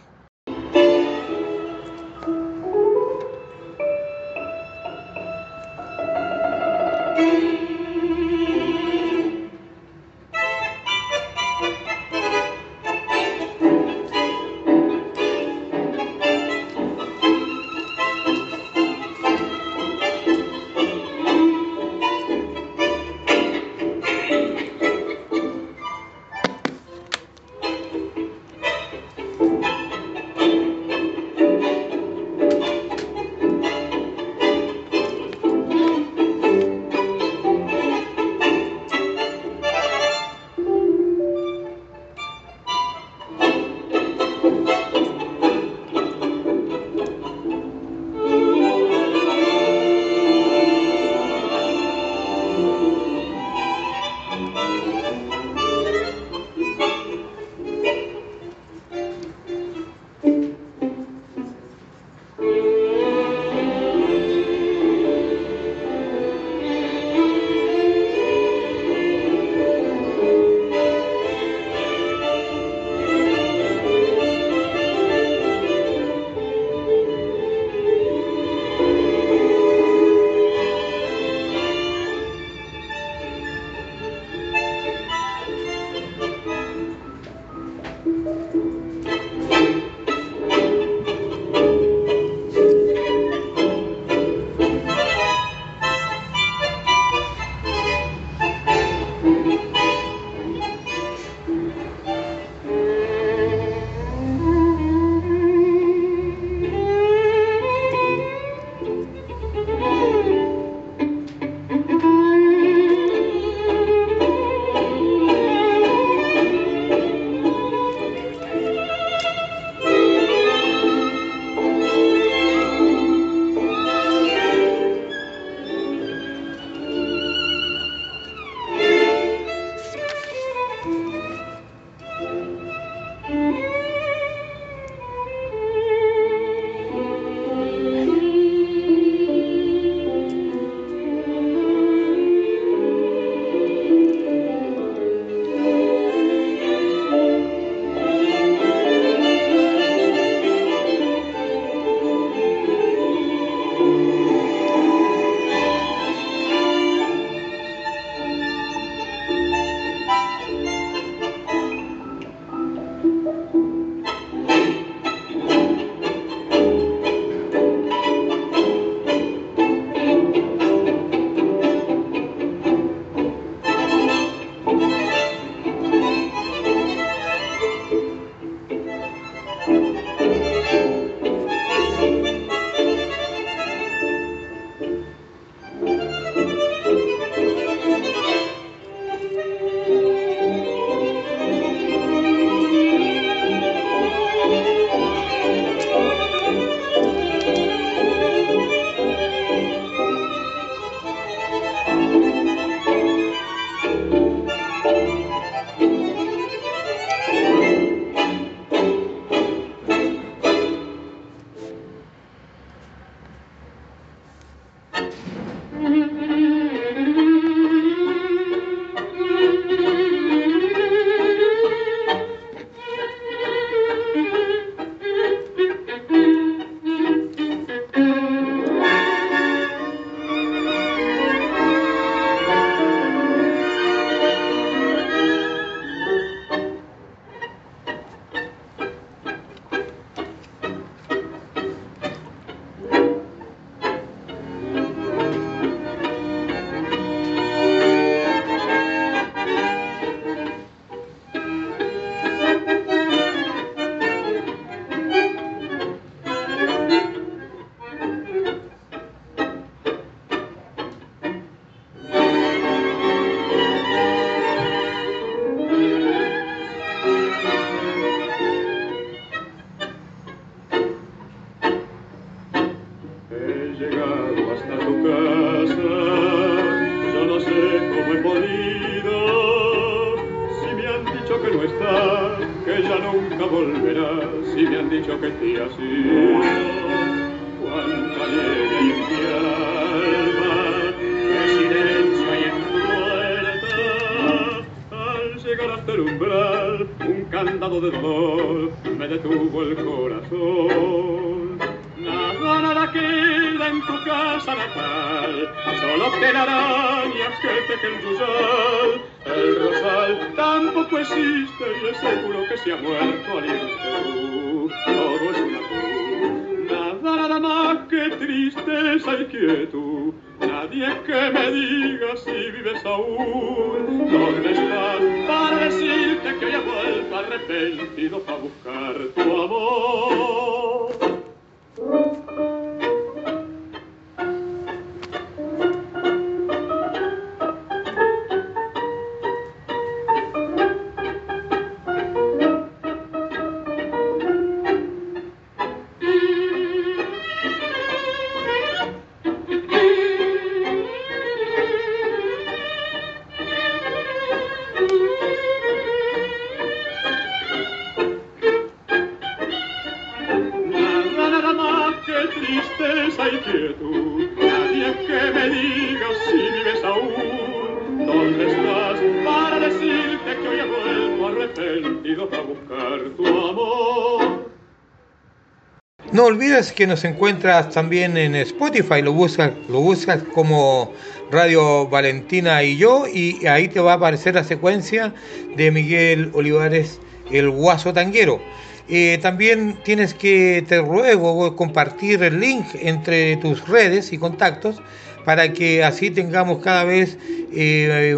Speaker 14: Que
Speaker 3: nos encuentras también en Spotify, lo buscas, lo buscas como Radio Valentina y yo y ahí te va a aparecer la secuencia de Miguel Olivares, el guaso tanguero. Eh, también tienes que, te ruego, compartir el link entre tus redes y contactos para que así tengamos cada vez eh,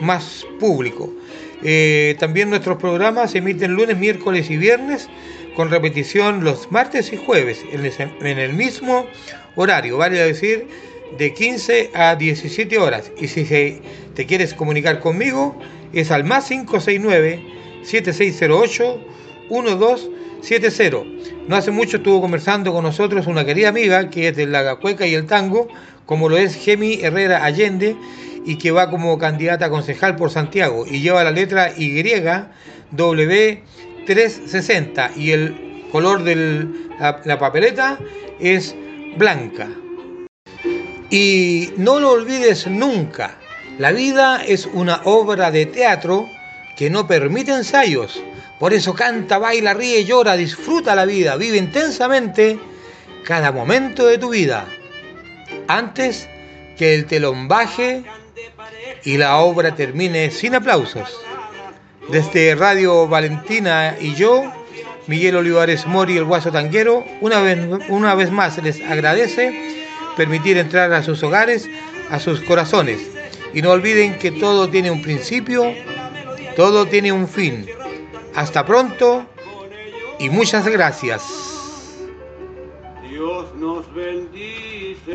Speaker 3: más público. Eh, también nuestros programas se emiten lunes, miércoles y viernes con repetición los martes y jueves en el, mismo horario, vale decir de 15 a 17 horas. Y si te quieres comunicar conmigo es al más 569 7608 1270. No hace mucho estuvo conversando con nosotros una querida amiga que es de la cueca y el tango, como lo es Gemi Herrera Allende, y que va como candidata a concejal por Santiago y lleva la letra YW360 y el color de la, la papeleta es blanca. Y no lo olvides nunca, la vida es una obra de teatro que no permite ensayos. Por eso canta, baila, ríe, llora, disfruta la vida, vive intensamente cada momento de tu vida. Antes que el telón baje y la obra termine sin aplausos. Desde Radio Valentina y yo, Miguel Olivares Mori, el Guaso Tanguero, una vez, una vez más les agradece permitir entrar a sus hogares, a sus corazones. Y no olviden que todo tiene un principio, todo tiene un fin. Hasta pronto y muchas gracias.
Speaker 14: Dios nos bendice.